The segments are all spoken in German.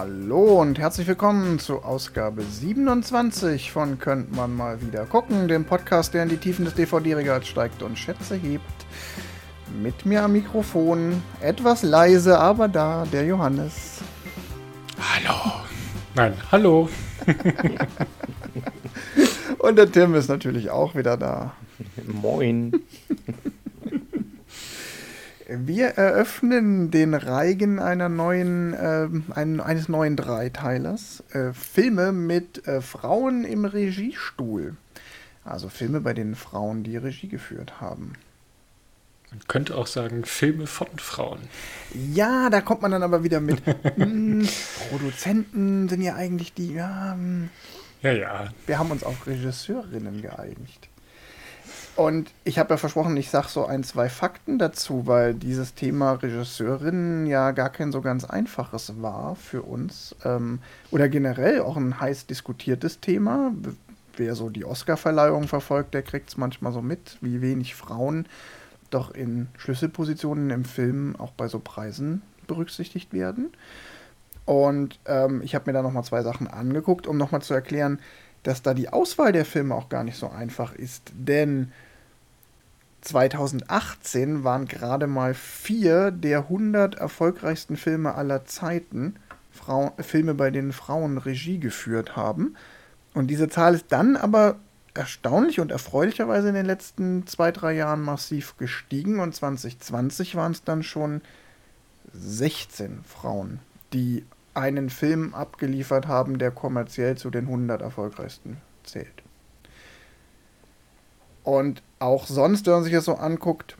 Hallo und herzlich willkommen zu Ausgabe 27 von Könnt man mal wieder gucken, dem Podcast, der in die Tiefen des DVD-Regals steigt und Schätze hebt. Mit mir am Mikrofon, etwas leise, aber da, der Johannes. Hallo. Nein, hallo. und der Tim ist natürlich auch wieder da. Moin. Wir eröffnen den Reigen einer neuen, äh, ein, eines neuen Dreiteilers. Äh, Filme mit äh, Frauen im Regiestuhl. Also Filme, bei denen Frauen die Regie geführt haben. Man könnte auch sagen, Filme von Frauen. Ja, da kommt man dann aber wieder mit. hm, Produzenten sind ja eigentlich die. Ja, hm. ja, ja. Wir haben uns auf Regisseurinnen geeinigt. Und ich habe ja versprochen, ich sage so ein, zwei Fakten dazu, weil dieses Thema Regisseurinnen ja gar kein so ganz einfaches war für uns. Ähm, oder generell auch ein heiß diskutiertes Thema. Wer so die Oscar-Verleihung verfolgt, der kriegt es manchmal so mit, wie wenig Frauen doch in Schlüsselpositionen im Film auch bei so Preisen berücksichtigt werden. Und ähm, ich habe mir da nochmal zwei Sachen angeguckt, um nochmal zu erklären, dass da die Auswahl der Filme auch gar nicht so einfach ist. Denn 2018 waren gerade mal vier der 100 erfolgreichsten Filme aller Zeiten Frau Filme, bei denen Frauen Regie geführt haben. Und diese Zahl ist dann aber erstaunlich und erfreulicherweise in den letzten zwei, drei Jahren massiv gestiegen. Und 2020 waren es dann schon 16 Frauen, die einen Film abgeliefert haben, der kommerziell zu den 100 erfolgreichsten zählt. Und auch sonst, wenn man sich das so anguckt.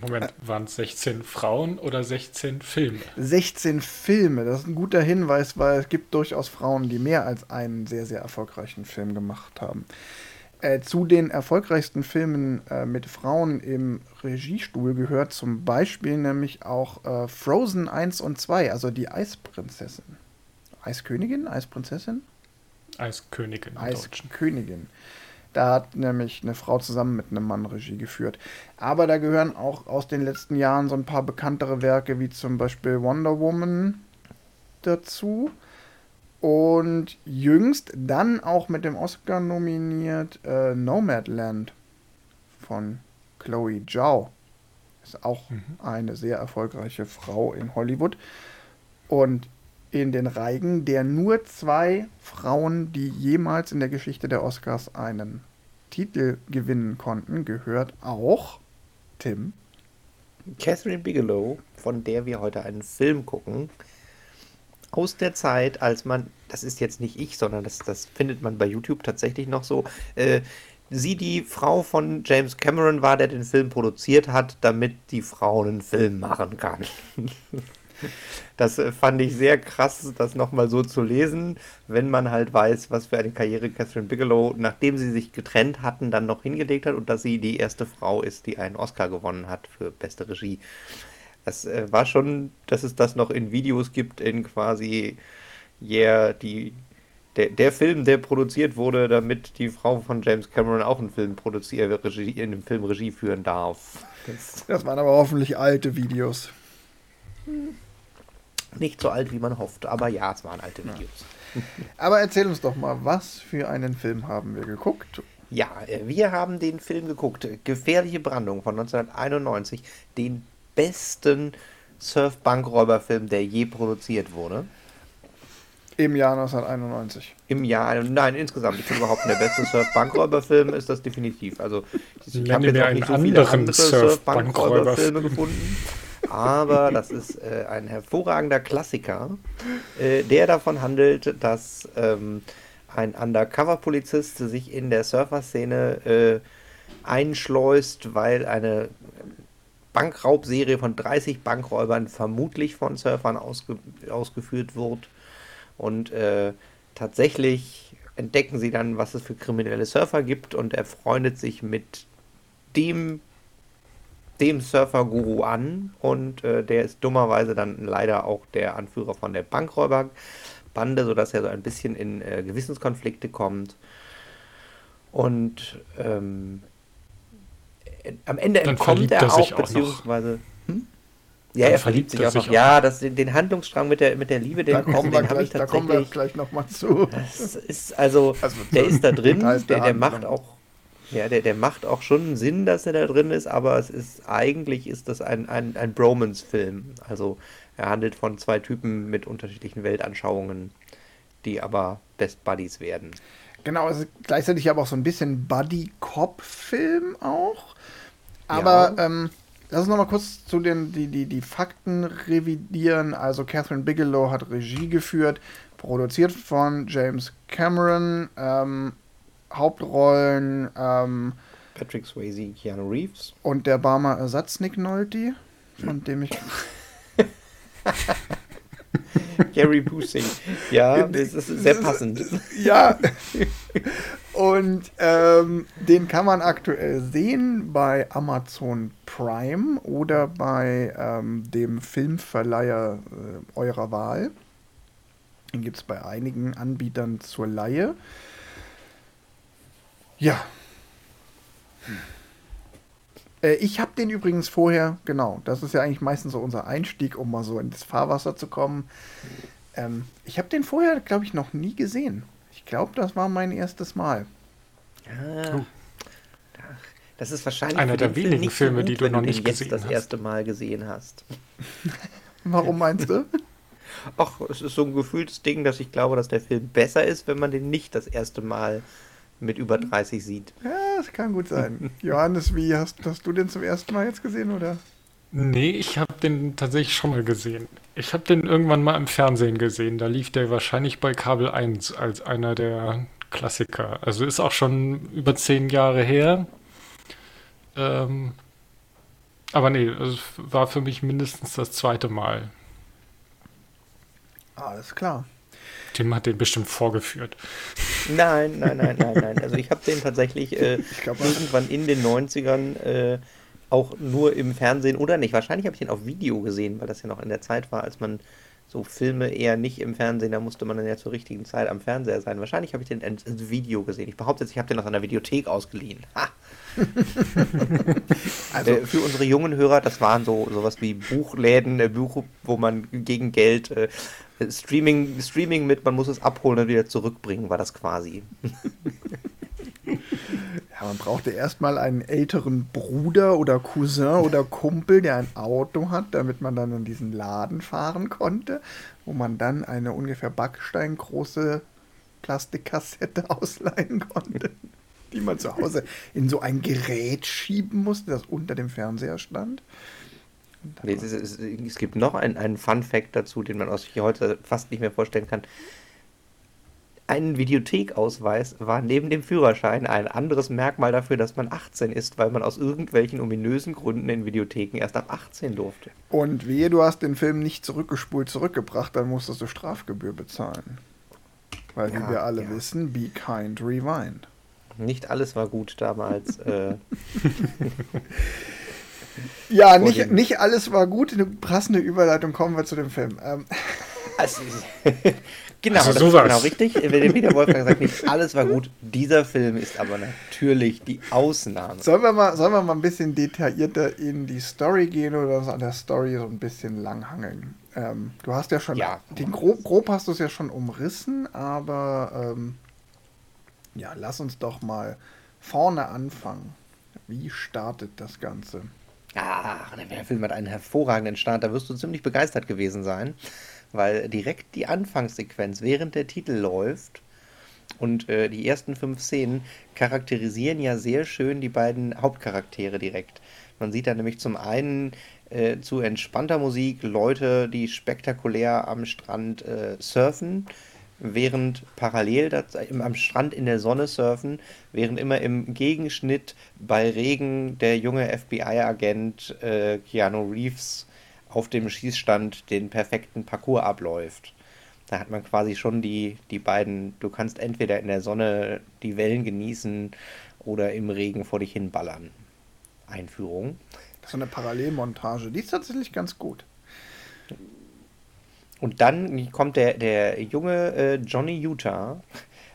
Moment, waren es 16 Frauen oder 16 Filme? 16 Filme, das ist ein guter Hinweis, weil es gibt durchaus Frauen, die mehr als einen sehr, sehr erfolgreichen Film gemacht haben. Äh, zu den erfolgreichsten Filmen äh, mit Frauen im Regiestuhl gehört zum Beispiel nämlich auch äh, Frozen 1 und 2, also die Eisprinzessin. Eiskönigin? Eisprinzessin? Eiskönigin. Eiskönigin. Da hat nämlich eine Frau zusammen mit einem Mann Regie geführt. Aber da gehören auch aus den letzten Jahren so ein paar bekanntere Werke wie zum Beispiel Wonder Woman dazu. Und jüngst dann auch mit dem Oscar nominiert äh, Nomadland von Chloe Zhao. Ist auch mhm. eine sehr erfolgreiche Frau in Hollywood. Und in den Reigen der nur zwei Frauen, die jemals in der Geschichte der Oscars einen Titel gewinnen konnten, gehört auch Tim. Catherine Bigelow, von der wir heute einen Film gucken. Aus der Zeit, als man, das ist jetzt nicht ich, sondern das, das findet man bei YouTube tatsächlich noch so, äh, sie die Frau von James Cameron war, der den Film produziert hat, damit die Frau einen Film machen kann. Das äh, fand ich sehr krass, das nochmal so zu lesen, wenn man halt weiß, was für eine Karriere Catherine Bigelow, nachdem sie sich getrennt hatten, dann noch hingelegt hat und dass sie die erste Frau ist, die einen Oscar gewonnen hat für beste Regie. Das äh, war schon, dass es das noch in Videos gibt, in quasi, yeah, die, der, der Film, der produziert wurde, damit die Frau von James Cameron auch einen Film produziert, Regie, in dem Film Regie führen darf. Das, das waren aber hoffentlich alte Videos. Hm. Nicht so alt, wie man hofft, aber ja, es waren alte Videos. Ja. Aber erzähl uns doch mal, was für einen Film haben wir geguckt? Ja, äh, wir haben den Film geguckt, Gefährliche Brandung von 1991, den besten Surf-Bankräuberfilm, der je produziert wurde. Im Jahr 1991. Im Jahr, nein, insgesamt. Ich finde überhaupt der beste Surf-Bankräuberfilm ist das definitiv. Also ich habe jetzt auch nicht so viele andere Surf-Bankräuberfilme gefunden aber das ist äh, ein hervorragender Klassiker, äh, der davon handelt, dass ähm, ein Undercover-Polizist sich in der Surfer-Szene äh, einschleust, weil eine Bankraubserie von 30 Bankräubern vermutlich von Surfern ausge ausgeführt wird. Und äh, tatsächlich entdecken sie dann, was es für kriminelle Surfer gibt und er freundet sich mit dem dem Surfer-Guru an und äh, der ist dummerweise dann leider auch der Anführer von der Bankräuberbande, sodass er so ein bisschen in äh, Gewissenskonflikte kommt. Und ähm, am Ende dann entkommt er, er auch, beziehungsweise. Hm? Ja, er verliebt sich auch noch. Ja, das, den, den, Handlungsstrang mit der, mit der Liebe, den, kommen, den wir gleich, da kommen wir gleich nochmal zu. Das ist also, also der ist da drin, der, der macht auch, ja, der, der macht auch schon Sinn, dass er da drin ist, aber es ist, eigentlich ist das ein, ein, ein Bromance-Film. Also er handelt von zwei Typen mit unterschiedlichen Weltanschauungen, die aber Best Buddies werden. Genau, es ist gleichzeitig aber auch so ein bisschen Buddy-Cop-Film auch. Aber ja. ähm, Lass uns nochmal kurz zu den die, die, die Fakten revidieren. Also Catherine Bigelow hat Regie geführt, produziert von James Cameron, ähm, Hauptrollen ähm, Patrick Swayze, Keanu Reeves und der Barmer Ersatz Nick Nolte, von dem ich Gary Busey. Ja, das ist sehr passend. Ja. Und ähm, den kann man aktuell sehen bei Amazon Prime oder bei ähm, dem Filmverleiher äh, eurer Wahl. Den gibt es bei einigen Anbietern zur Laie. Ja. Hm. Äh, ich habe den übrigens vorher, genau, das ist ja eigentlich meistens so unser Einstieg, um mal so ins Fahrwasser zu kommen. Ähm, ich habe den vorher, glaube ich, noch nie gesehen. Ich glaube, das war mein erstes Mal. Ah. Das ist wahrscheinlich einer der wenigen Film Filme, gut, die du noch nicht gesehen das hast. erste Mal gesehen hast. Warum meinst du? Ach, es ist so ein gefühltes Ding, dass ich glaube, dass der Film besser ist, wenn man den nicht das erste Mal mit über 30 sieht. Ja, das kann gut sein. Johannes, wie hast, hast du den zum ersten Mal jetzt gesehen, oder? Nee, ich habe den tatsächlich schon mal gesehen. Ich habe den irgendwann mal im Fernsehen gesehen. Da lief der wahrscheinlich bei Kabel 1 als einer der Klassiker. Also ist auch schon über zehn Jahre her. Ähm, aber nee, es war für mich mindestens das zweite Mal. Alles klar. Tim hat den bestimmt vorgeführt. Nein, nein, nein, nein, nein. Also ich habe den tatsächlich äh, glaub, irgendwann in den 90ern äh, auch nur im Fernsehen oder nicht. Wahrscheinlich habe ich den auf Video gesehen, weil das ja noch in der Zeit war, als man so Filme eher nicht im Fernsehen, da musste man dann ja zur richtigen Zeit am Fernseher sein. Wahrscheinlich habe ich den ins Video gesehen. Ich behaupte jetzt, ich habe den aus einer Videothek ausgeliehen. Ha! also äh, für unsere jungen Hörer, das waren so sowas wie Buchläden, äh, Buch, wo man gegen Geld äh, Streaming, Streaming mit, man muss es abholen und wieder zurückbringen, war das quasi. Ja, man brauchte erstmal einen älteren Bruder oder Cousin oder Kumpel, der ein Auto hat, damit man dann in diesen Laden fahren konnte, wo man dann eine ungefähr backsteingroße Plastikkassette ausleihen konnte, die man zu Hause in so ein Gerät schieben musste, das unter dem Fernseher stand. Nee, es, es, es, gibt noch einen, Fun Fact dazu, den man sich heute fast nicht mehr vorstellen kann. Ein Videothekausweis war neben dem Führerschein ein anderes Merkmal dafür, dass man 18 ist, weil man aus irgendwelchen ominösen Gründen in Videotheken erst ab 18 durfte. Und wehe, du hast den Film nicht zurückgespult zurückgebracht, dann musstest du Strafgebühr bezahlen. Weil, ja, wie wir alle ja. wissen, be kind, rewind. Nicht alles war gut damals. äh. Ja, nicht, nicht alles war gut. Eine passende Überleitung kommen wir zu dem Film. Ähm. Also, genau, also das ist genau richtig. Wie der Wolfgang sagt, nicht alles war gut. Dieser Film ist aber natürlich die Ausnahme. Sollen wir mal, sollen wir mal ein bisschen detaillierter in die Story gehen oder uns an der Story so ein bisschen langhangeln? Ähm, du hast ja schon, ja. Den grob, grob hast du es ja schon umrissen, aber ähm, ja, lass uns doch mal vorne anfangen. Wie startet das Ganze? Ach, der Film hat einen hervorragenden Start. Da wirst du ziemlich begeistert gewesen sein, weil direkt die Anfangssequenz, während der Titel läuft, und äh, die ersten fünf Szenen charakterisieren ja sehr schön die beiden Hauptcharaktere direkt. Man sieht da nämlich zum einen äh, zu entspannter Musik Leute, die spektakulär am Strand äh, surfen während parallel das, am Strand in der Sonne surfen, während immer im Gegenschnitt bei Regen der junge FBI-Agent äh, Keanu Reeves auf dem Schießstand den perfekten Parcours abläuft. Da hat man quasi schon die, die beiden, du kannst entweder in der Sonne die Wellen genießen oder im Regen vor dich hinballern. Einführung. Das ist eine Parallelmontage, die ist tatsächlich ganz gut. Und dann kommt der, der junge äh, Johnny Utah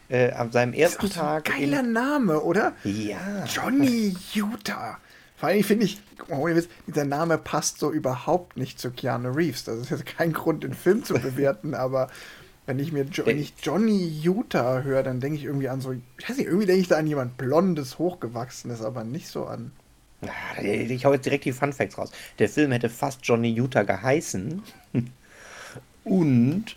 äh, an seinem ersten das ist Tag. Ein geiler Name, oder? Ja. Johnny Utah. Vor allem finde ich, oh, dieser Name passt so überhaupt nicht zu Keanu Reeves. Das ist jetzt kein Grund, den Film zu bewerten, aber wenn ich mir jo wenn ich Johnny Utah höre, dann denke ich irgendwie an so, ich weiß nicht, irgendwie denke ich da an jemand Blondes, Hochgewachsenes, aber nicht so an. Ich hau jetzt direkt die Fun Facts raus. Der Film hätte fast Johnny Utah geheißen. Und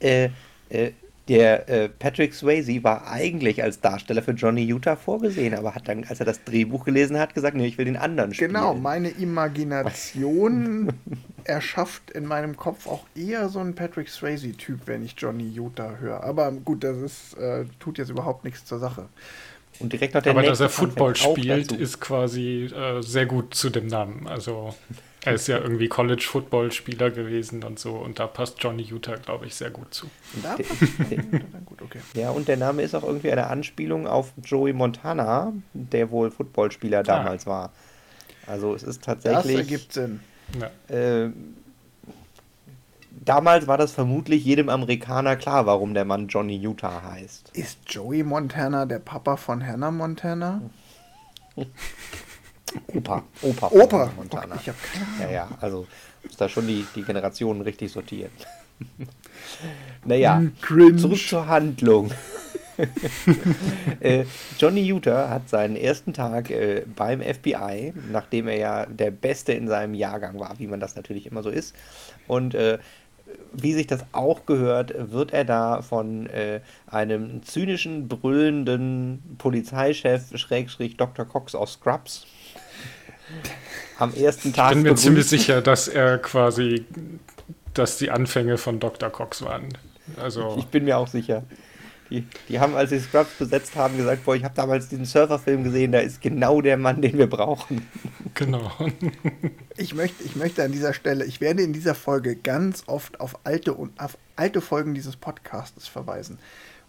äh, äh, der äh, Patrick Swayze war eigentlich als Darsteller für Johnny Utah vorgesehen, aber hat dann, als er das Drehbuch gelesen hat, gesagt, nee, ich will den anderen spielen. Genau, meine Imagination erschafft in meinem Kopf auch eher so einen Patrick Swayze-Typ, wenn ich Johnny Utah höre. Aber gut, das ist, äh, tut jetzt überhaupt nichts zur Sache. Und direkt noch der Aber dass er Football spielt, ist quasi äh, sehr gut zu dem Namen. Also er ist ja irgendwie College-Football-Spieler gewesen und so. Und da passt Johnny Utah, glaube ich, sehr gut zu. Da passt gut, okay. Ja, und der Name ist auch irgendwie eine Anspielung auf Joey Montana, der wohl Footballspieler ah. damals war. Also es ist tatsächlich. Das ergibt Sinn. Äh, damals war das vermutlich jedem Amerikaner klar, warum der Mann Johnny Utah heißt. Ist Joey Montana der Papa von Hannah Montana? Opa. Opa. Opa. Montana. Okay, ich habe keine Ja, ja, also muss da schon die, die Generationen richtig sortieren. naja, hm, Cringe. zurück zur Handlung. äh, Johnny Utah hat seinen ersten Tag äh, beim FBI, nachdem er ja der Beste in seinem Jahrgang war, wie man das natürlich immer so ist. Und äh, wie sich das auch gehört, wird er da von äh, einem zynischen, brüllenden Polizeichef, Schrägstrich Dr. Cox aus Scrubs, am ersten Tag. Ich bin mir begrüßt. ziemlich sicher, dass er quasi, dass die Anfänge von Dr. Cox waren. Also ich bin mir auch sicher. Die, die haben, als sie Scrubs besetzt haben, gesagt, boah, ich habe damals diesen Surferfilm gesehen, da ist genau der Mann, den wir brauchen. Genau. ich, möchte, ich möchte an dieser Stelle, ich werde in dieser Folge ganz oft auf alte, auf alte Folgen dieses Podcasts verweisen.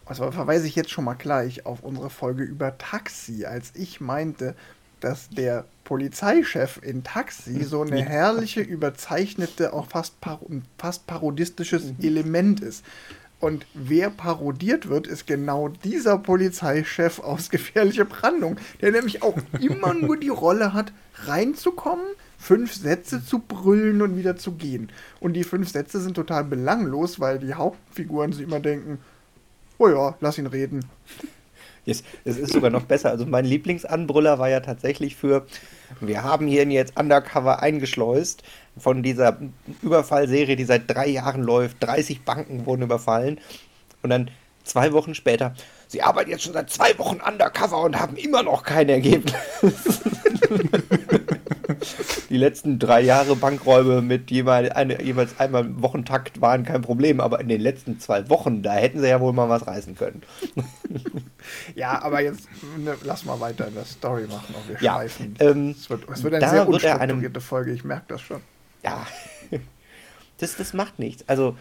Und zwar verweise ich jetzt schon mal gleich auf unsere Folge über Taxi, als ich meinte, dass der Polizeichef in Taxi so eine herrliche, überzeichnete, auch fast, par fast parodistisches mhm. Element ist. Und wer parodiert wird, ist genau dieser Polizeichef aus Gefährliche Brandung, der nämlich auch immer nur die Rolle hat, reinzukommen, fünf Sätze zu brüllen und wieder zu gehen. Und die fünf Sätze sind total belanglos, weil die Hauptfiguren sich immer denken, oh ja, lass ihn reden. Es, es ist sogar noch besser. Also mein Lieblingsanbrüller war ja tatsächlich für, wir haben hier jetzt Undercover eingeschleust von dieser Überfallserie, die seit drei Jahren läuft. 30 Banken wurden überfallen. Und dann zwei Wochen später, sie arbeiten jetzt schon seit zwei Wochen Undercover und haben immer noch kein Ergebnis. die letzten drei Jahre Bankräume mit jeweils, eine, jeweils einmal Wochentakt waren kein Problem, aber in den letzten zwei Wochen, da hätten sie ja wohl mal was reißen können. ja, aber jetzt ne, lass mal weiter in der Story machen, auch wir ja, schleifen. Ähm, es, wird, es wird eine sehr unstrukturierte Folge, ich merke das schon. Ja, das, das macht nichts. Also,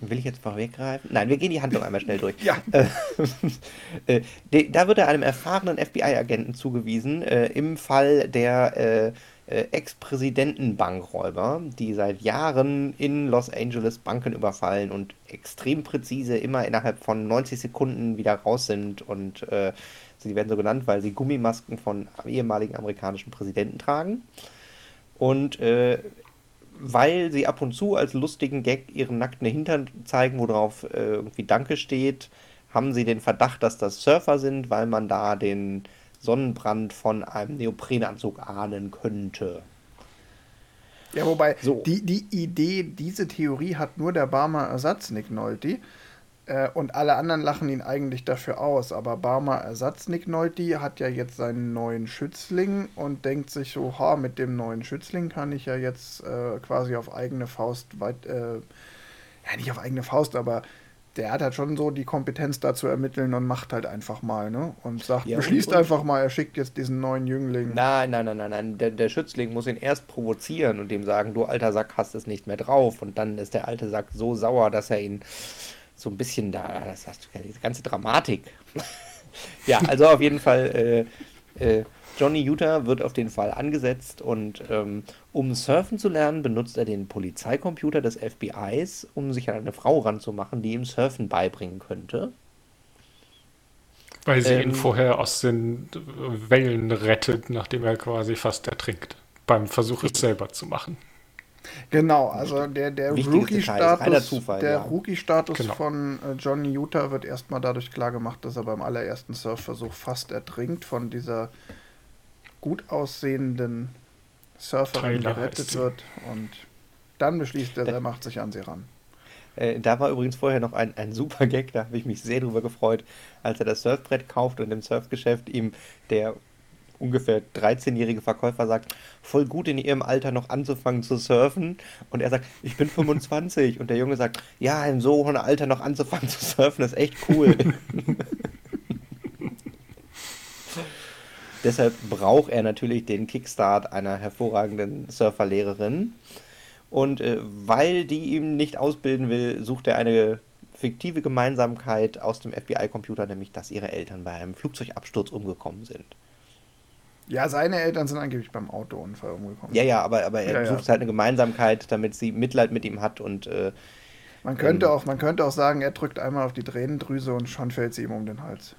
Will ich jetzt vorweggreifen? Nein, wir gehen die Handlung einmal schnell durch. Ja. Äh, äh, da wird er einem erfahrenen FBI-Agenten zugewiesen, äh, im Fall der äh, Ex-Präsidenten-Bankräuber, die seit Jahren in Los Angeles Banken überfallen und extrem präzise immer innerhalb von 90 Sekunden wieder raus sind. Und äh, sie werden so genannt, weil sie Gummimasken von ehemaligen amerikanischen Präsidenten tragen. Und weil sie ab und zu als lustigen Gag ihren nackten Hintern zeigen, worauf äh, irgendwie Danke steht, haben sie den Verdacht, dass das Surfer sind, weil man da den Sonnenbrand von einem Neoprenanzug ahnen könnte. Ja, wobei, so. die, die Idee, diese Theorie hat nur der Barmer Ersatz Nick Nolte. Äh, und alle anderen lachen ihn eigentlich dafür aus. Aber Barmer Ersatz Nick Nolte hat ja jetzt seinen neuen Schützling und denkt sich so, ha, mit dem neuen Schützling kann ich ja jetzt äh, quasi auf eigene Faust weit, äh, ja nicht auf eigene Faust, aber der hat halt schon so die Kompetenz da zu ermitteln und macht halt einfach mal, ne? Und sagt, ja, beschließt und, einfach mal, er schickt jetzt diesen neuen Jüngling. Nein, nein, nein, nein, nein. Der, der Schützling muss ihn erst provozieren und ihm sagen, du alter Sack hast es nicht mehr drauf. Und dann ist der alte Sack so sauer, dass er ihn so ein bisschen da, das hast du ja diese ganze Dramatik. ja, also auf jeden Fall, äh, äh, Johnny Utah wird auf den Fall angesetzt und ähm, um surfen zu lernen, benutzt er den Polizeicomputer des FBIs, um sich an eine Frau ranzumachen, die ihm Surfen beibringen könnte. Weil sie ähm, ihn vorher aus den Wellen rettet, nachdem er quasi fast ertrinkt. Beim Versuch, es selber zu machen. Genau, also der, der Rookie-Status der ja. Rookie genau. von äh, Johnny Utah wird erstmal dadurch klargemacht, dass er beim allerersten Surfversuch fast ertrinkt von dieser gut aussehenden Surferin gerettet wird und dann beschließt er, er macht sich an sie ran. Äh, da war übrigens vorher noch ein, ein super Gag, da habe ich mich sehr drüber gefreut, als er das Surfbrett kauft und im Surfgeschäft ihm der ungefähr 13-jährige Verkäufer sagt, voll gut in ihrem Alter noch anzufangen zu surfen. Und er sagt, ich bin 25. Und der Junge sagt, ja, in so hohem Alter noch anzufangen zu surfen, ist echt cool. Deshalb braucht er natürlich den Kickstart einer hervorragenden Surferlehrerin. Und äh, weil die ihm nicht ausbilden will, sucht er eine fiktive Gemeinsamkeit aus dem FBI-Computer, nämlich dass ihre Eltern bei einem Flugzeugabsturz umgekommen sind. Ja, seine Eltern sind angeblich beim Autounfall umgekommen. Ja, ja, aber, aber er ja, sucht ja. halt eine Gemeinsamkeit, damit sie Mitleid mit ihm hat und äh, man könnte, ähm, auch, man könnte auch sagen, er drückt einmal auf die Tränendrüse und schon fällt sie ihm um den Hals.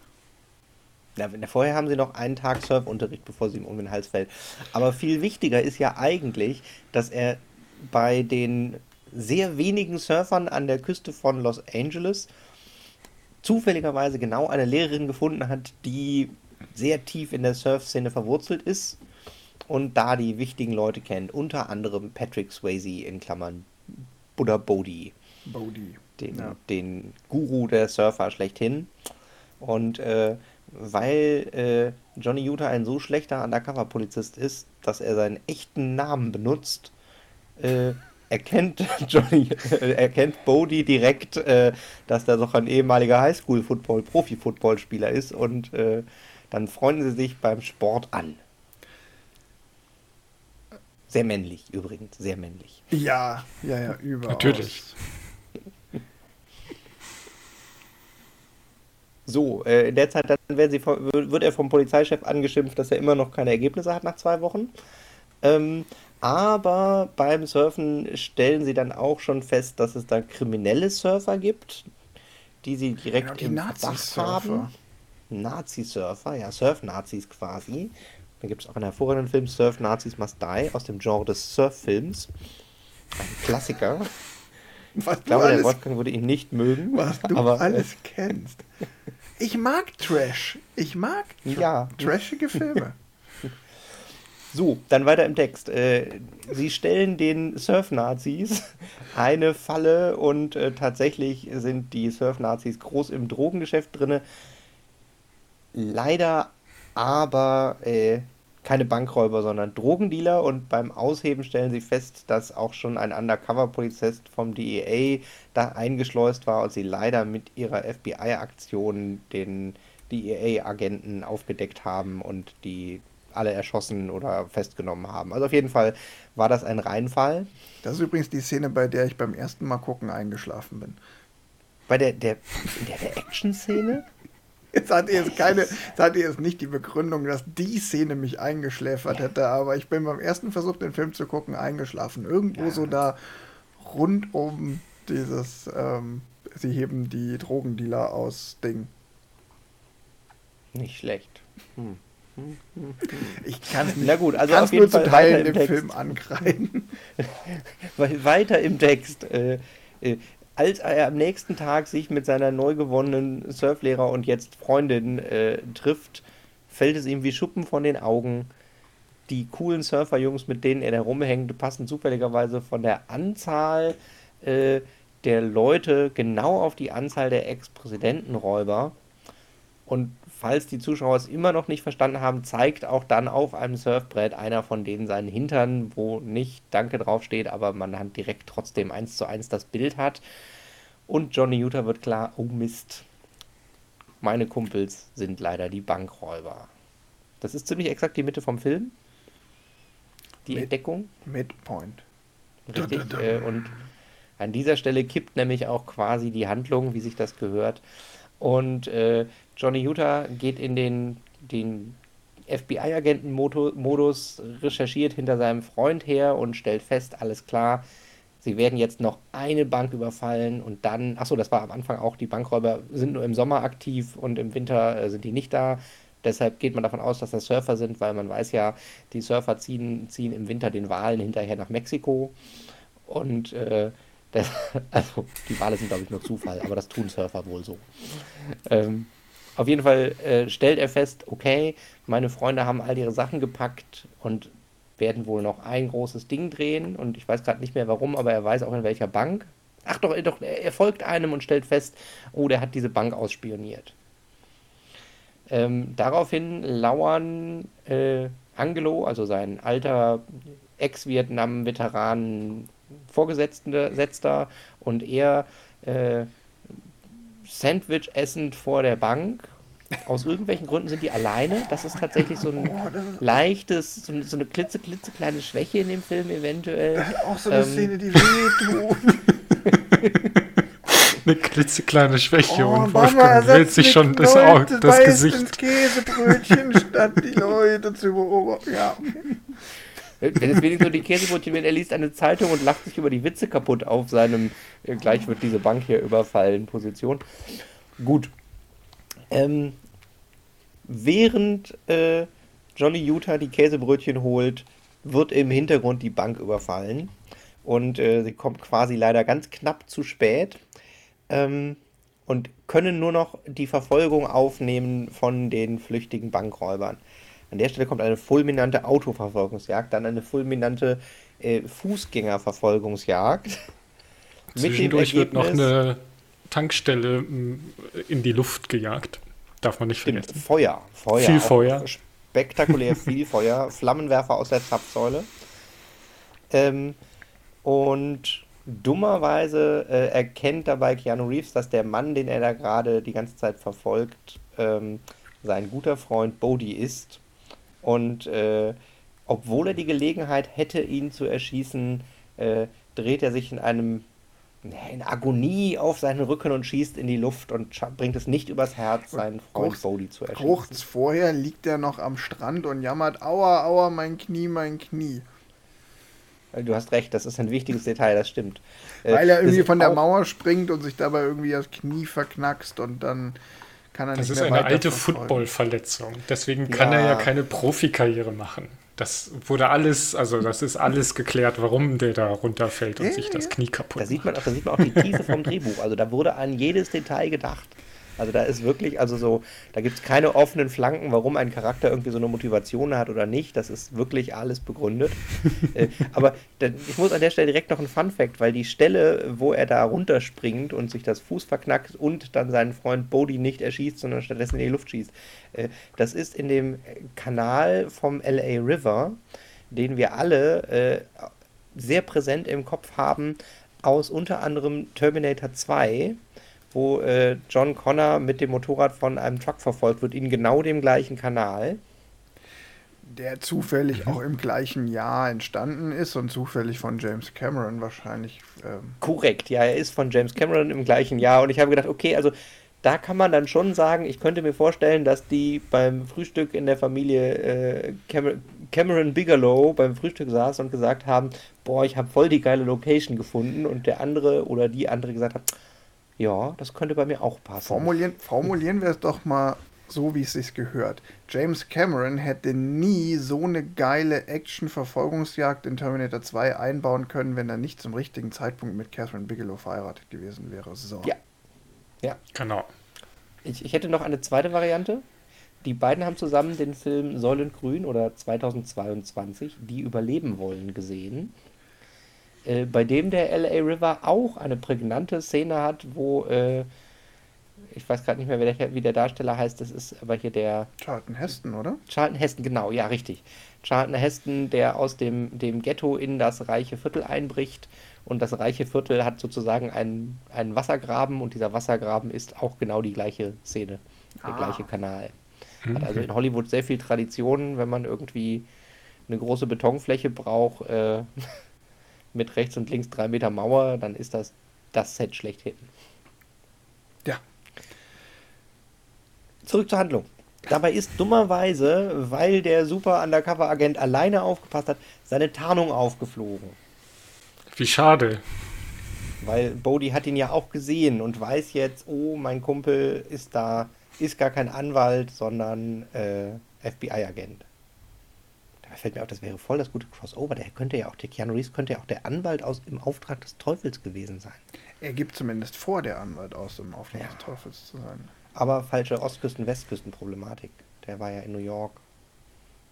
Ja, vorher haben sie noch einen Tag Surfunterricht, bevor sie ihm um den Hals fällt. Aber viel wichtiger ist ja eigentlich, dass er bei den sehr wenigen Surfern an der Küste von Los Angeles zufälligerweise genau eine Lehrerin gefunden hat, die sehr tief in der Surf-Szene verwurzelt ist und da die wichtigen Leute kennt. Unter anderem Patrick Swayze in Klammern Buddha Bodhi. Bodhi. Den, ja. den Guru der Surfer schlechthin. Und äh, weil äh, Johnny Utah ein so schlechter Undercover-Polizist ist, dass er seinen echten Namen benutzt, äh, erkennt Johnny, äh, erkennt Bodie direkt, äh, dass da doch ein ehemaliger Highschool-Football, Profi-Football-Spieler ist und äh, dann freunden sie sich beim Sport an. Sehr männlich übrigens, sehr männlich. Ja, ja, ja, überall. Natürlich. So, äh, in der Zeit dann sie, wird er vom Polizeichef angeschimpft, dass er immer noch keine Ergebnisse hat nach zwei Wochen. Ähm, aber beim Surfen stellen sie dann auch schon fest, dass es da kriminelle Surfer gibt, die sie direkt genau, im Verdacht haben. Nazi-Surfer, ja, Surf-Nazis quasi. Da gibt es auch einen hervorragenden Film, Surf Nazis Must Die, aus dem Genre des Surf-Films. Ein Klassiker. Was ich glaube, der Wolfgang würde ihn nicht mögen. Was du aber, äh, alles kennst. Ich mag Trash. Ich mag tra ja. trashige Filme. So, dann weiter im Text. Äh, sie stellen den Surf-Nazis eine Falle und äh, tatsächlich sind die Surf-Nazis groß im Drogengeschäft drin. Leider aber äh, keine Bankräuber, sondern Drogendealer und beim Ausheben stellen sie fest, dass auch schon ein Undercover-Polizist vom DEA da eingeschleust war und sie leider mit ihrer FBI-Aktion den DEA-Agenten aufgedeckt haben und die alle erschossen oder festgenommen haben. Also auf jeden Fall war das ein Reinfall. Das ist übrigens die Szene, bei der ich beim ersten Mal gucken eingeschlafen bin. Bei der, der, der, der Action-Szene? Jetzt hatte jetzt keine, jetzt hatte jetzt nicht die Begründung, dass die Szene mich eingeschläfert hätte, aber ich bin beim ersten Versuch, den Film zu gucken, eingeschlafen. Irgendwo ja. so da rund um dieses, ähm, sie heben die Drogendealer aus Ding. Nicht schlecht. Hm. Ich kann es nicht. Na gut, also auf jeden Fall Teilen im, Film angreifen. weiter im Text. Äh, äh, als er am nächsten Tag sich mit seiner neu gewonnenen Surflehrer und jetzt Freundin äh, trifft, fällt es ihm wie Schuppen von den Augen. Die coolen Surferjungs, mit denen er da rumhängt, passen zufälligerweise von der Anzahl äh, der Leute genau auf die Anzahl der Ex-Präsidentenräuber. Und falls die Zuschauer es immer noch nicht verstanden haben, zeigt auch dann auf einem Surfbrett einer von denen seinen Hintern, wo nicht Danke draufsteht, aber man dann direkt trotzdem eins zu eins das Bild hat. Und Johnny Utah wird klar, oh Mist, meine Kumpels sind leider die Bankräuber. Das ist ziemlich exakt die Mitte vom Film. Die Mid Entdeckung. Midpoint. Richtig. Äh, und an dieser Stelle kippt nämlich auch quasi die Handlung, wie sich das gehört. Und äh, Johnny Utah geht in den, den FBI-Agenten-Modus, recherchiert hinter seinem Freund her und stellt fest, alles klar, sie werden jetzt noch eine Bank überfallen und dann, achso, das war am Anfang auch, die Bankräuber sind nur im Sommer aktiv und im Winter äh, sind die nicht da. Deshalb geht man davon aus, dass das Surfer sind, weil man weiß ja, die Surfer ziehen, ziehen im Winter den Walen hinterher nach Mexiko. Und äh, das, also die Wale sind, glaube ich, nur Zufall, aber das tun Surfer wohl so. Ähm, auf jeden Fall äh, stellt er fest, okay, meine Freunde haben all ihre Sachen gepackt und werden wohl noch ein großes Ding drehen. Und ich weiß gerade nicht mehr warum, aber er weiß auch in welcher Bank. Ach doch, doch, er folgt einem und stellt fest, oh, der hat diese Bank ausspioniert. Ähm, daraufhin lauern äh, Angelo, also sein alter Ex-Vietnam-Veteran, Vorgesetzter und er äh, Sandwich essend vor der Bank. Aus irgendwelchen Gründen sind die alleine. Das ist tatsächlich so ein oh, leichtes, so, eine, so eine klitze, klitzekleine Schwäche in dem Film eventuell. Auch so eine ähm, Szene, die wehtut. eine klitzekleine Schwäche oh, und Wolfgang hält sich schon das, Leute, das Gesicht. Käsebrötchen statt die Leute zu beobachten. Ja, Wenn es wenigstens nur die Käsebrötchen werden, er liest eine Zeitung und lacht sich über die Witze kaputt auf seinem, äh, gleich wird diese Bank hier überfallen, Position. Gut. Ähm, während äh, Johnny Utah die Käsebrötchen holt, wird im Hintergrund die Bank überfallen. Und äh, sie kommt quasi leider ganz knapp zu spät ähm, und können nur noch die Verfolgung aufnehmen von den flüchtigen Bankräubern. An der Stelle kommt eine fulminante Autoverfolgungsjagd, dann eine fulminante äh, Fußgängerverfolgungsjagd. Zwischendurch wird noch eine Tankstelle in die Luft gejagt. Darf man nicht vergessen. Feuer, Feuer. Viel Feuer. Spektakulär viel Feuer. Flammenwerfer aus der Zapfsäule. Ähm, und dummerweise äh, erkennt dabei Keanu Reeves, dass der Mann, den er da gerade die ganze Zeit verfolgt, ähm, sein guter Freund Bodhi ist. Und äh, obwohl er die Gelegenheit hätte, ihn zu erschießen, äh, dreht er sich in einem in Agonie auf seinen Rücken und schießt in die Luft und bringt es nicht übers Herz, seinen Freund kurz, Bodhi zu erschießen. Kurz vorher liegt er noch am Strand und jammert, aua, aua, mein Knie, mein Knie. Du hast recht, das ist ein wichtiges Detail, das stimmt. Äh, Weil er irgendwie von der Mauer springt und sich dabei irgendwie das Knie verknackst und dann kann er das nicht mehr Das ist eine alte Football-Verletzung. Deswegen kann ja. er ja keine Profikarriere machen. Das wurde alles, also das ist alles geklärt, warum der da runterfällt und ja, sich das Knie kaputt da sieht man, Da sieht man auch die Tiefe vom Drehbuch. Also da wurde an jedes Detail gedacht. Also da ist wirklich, also so, da gibt es keine offenen Flanken, warum ein Charakter irgendwie so eine Motivation hat oder nicht. Das ist wirklich alles begründet. äh, aber da, ich muss an der Stelle direkt noch ein Fun Fact, weil die Stelle, wo er da runterspringt und sich das Fuß verknackt und dann seinen Freund Bodhi nicht erschießt, sondern stattdessen in die Luft schießt, äh, das ist in dem Kanal vom LA River, den wir alle äh, sehr präsent im Kopf haben, aus unter anderem Terminator 2 wo äh, John Connor mit dem Motorrad von einem Truck verfolgt wird, in genau dem gleichen Kanal. Der zufällig mhm. auch im gleichen Jahr entstanden ist und zufällig von James Cameron wahrscheinlich. Ähm Korrekt, ja, er ist von James Cameron im gleichen Jahr und ich habe gedacht, okay, also da kann man dann schon sagen, ich könnte mir vorstellen, dass die beim Frühstück in der Familie äh, Cam Cameron Bigelow beim Frühstück saß und gesagt haben, boah, ich habe voll die geile Location gefunden und der andere oder die andere gesagt hat, ja, das könnte bei mir auch passen. Formulieren, formulieren wir es doch mal so, wie es sich gehört. James Cameron hätte nie so eine geile Action-Verfolgungsjagd in Terminator 2 einbauen können, wenn er nicht zum richtigen Zeitpunkt mit Catherine Bigelow verheiratet gewesen wäre. So. Ja. Ja. Genau. Ich, ich hätte noch eine zweite Variante. Die beiden haben zusammen den Film Säulend Grün oder 2022, Die überleben wollen, gesehen. Äh, bei dem der LA River auch eine prägnante Szene hat, wo äh, ich weiß gerade nicht mehr, wie der, wie der, Darsteller heißt, das ist aber hier der. Charlton Heston, oder? Charlton Heston, genau, ja, richtig. Charlton Heston, der aus dem, dem Ghetto in das reiche Viertel einbricht. Und das reiche Viertel hat sozusagen einen, einen Wassergraben und dieser Wassergraben ist auch genau die gleiche Szene, der ah. gleiche Kanal. Hat also in Hollywood sehr viel Tradition, wenn man irgendwie eine große Betonfläche braucht. Äh, mit rechts und links drei Meter Mauer, dann ist das das Set schlechthin. Ja. Zurück zur Handlung. Dabei ist dummerweise, weil der super Undercover-Agent alleine aufgepasst hat, seine Tarnung aufgeflogen. Wie schade. Weil Bodhi hat ihn ja auch gesehen und weiß jetzt, oh, mein Kumpel ist da, ist gar kein Anwalt, sondern äh, FBI-Agent. Da fällt mir auf, das wäre voll das gute Crossover. Der könnte ja auch, der Keanu Reeves könnte ja auch der Anwalt aus im Auftrag des Teufels gewesen sein. Er gibt zumindest vor, der Anwalt aus im Auftrag ja. des Teufels zu sein. Aber falsche Ostküsten-Westküsten-Problematik. Der war ja in New York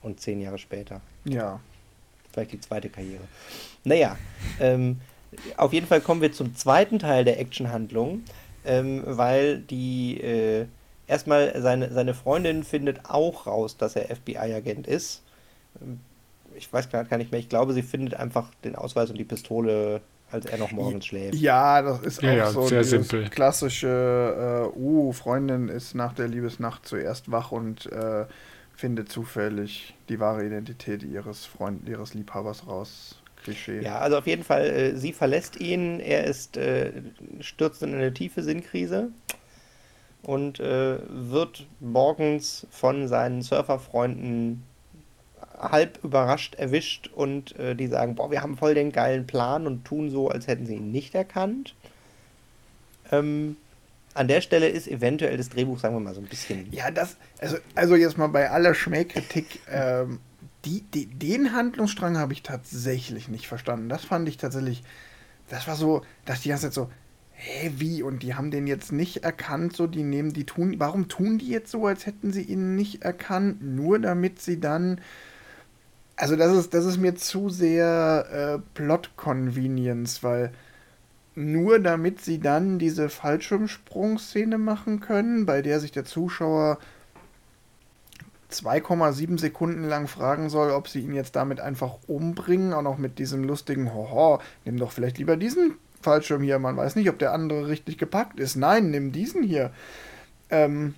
und zehn Jahre später. Ja. Vielleicht die zweite Karriere. Naja, ähm, auf jeden Fall kommen wir zum zweiten Teil der Actionhandlung, ähm, weil die äh, erstmal seine, seine Freundin findet auch raus, dass er FBI-Agent ist. Ich weiß gar nicht mehr, ich glaube, sie findet einfach den Ausweis und die Pistole, als er noch morgens schläft. Ja, das ist ja, auch ja, so sehr simpel. klassische, äh, uh, Freundin ist nach der Liebesnacht zuerst wach und äh, findet zufällig die wahre Identität ihres Freund, ihres Liebhabers raus. Klischee. Ja, also auf jeden Fall, äh, sie verlässt ihn, er ist äh, stürzt in eine tiefe Sinnkrise und äh, wird morgens von seinen Surferfreunden halb überrascht erwischt und äh, die sagen, boah, wir haben voll den geilen Plan und tun so, als hätten sie ihn nicht erkannt. Ähm, an der Stelle ist eventuell das Drehbuch, sagen wir mal, so ein bisschen. Ja, das, also, also jetzt mal bei aller Schmähkritik, ähm, die, die, den Handlungsstrang habe ich tatsächlich nicht verstanden. Das fand ich tatsächlich, das war so, dass die ganze Zeit so, hä, wie? Und die haben den jetzt nicht erkannt, so, die nehmen, die tun, warum tun die jetzt so, als hätten sie ihn nicht erkannt? Nur damit sie dann, also das ist, das ist mir zu sehr äh, Plot-Convenience, weil nur damit sie dann diese Fallschirmsprungszene machen können, bei der sich der Zuschauer 2,7 Sekunden lang fragen soll, ob sie ihn jetzt damit einfach umbringen, auch noch mit diesem lustigen Hoho, nimm doch vielleicht lieber diesen Fallschirm hier, man weiß nicht, ob der andere richtig gepackt ist. Nein, nimm diesen hier. Ähm,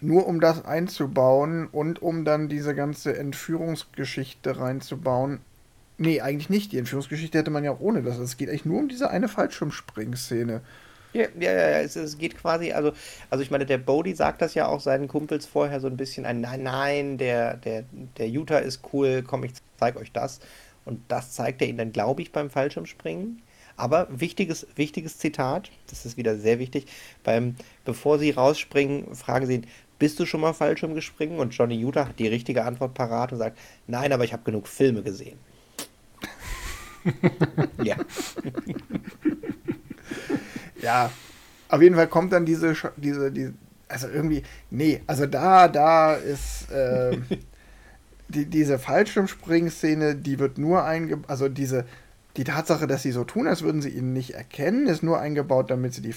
nur um das einzubauen und um dann diese ganze Entführungsgeschichte reinzubauen. Nee, eigentlich nicht. Die Entführungsgeschichte hätte man ja auch ohne das. Es geht eigentlich nur um diese eine Fallschirmspringszene. Ja, ja, ja, es, es, geht quasi, also, also ich meine, der Bodhi sagt das ja auch seinen Kumpels vorher so ein bisschen ein, nein, nein, der, der, der Utah ist cool, komm, ich zeig euch das. Und das zeigt er ihnen dann, glaube ich, beim Fallschirmspringen. Aber wichtiges, wichtiges Zitat, das ist wieder sehr wichtig, beim, bevor sie rausspringen, fragen sie ihn, bist du schon mal Fallschirm gespringen? Und Johnny Utah hat die richtige Antwort parat und sagt, nein, aber ich habe genug Filme gesehen. ja. ja, auf jeden Fall kommt dann diese, diese, diese also irgendwie, nee, also da, da ist äh, die, diese Fallschirmspringszene, die wird nur eingebaut, also diese, die Tatsache, dass sie so tun, als würden sie ihn nicht erkennen, ist nur eingebaut, damit sie die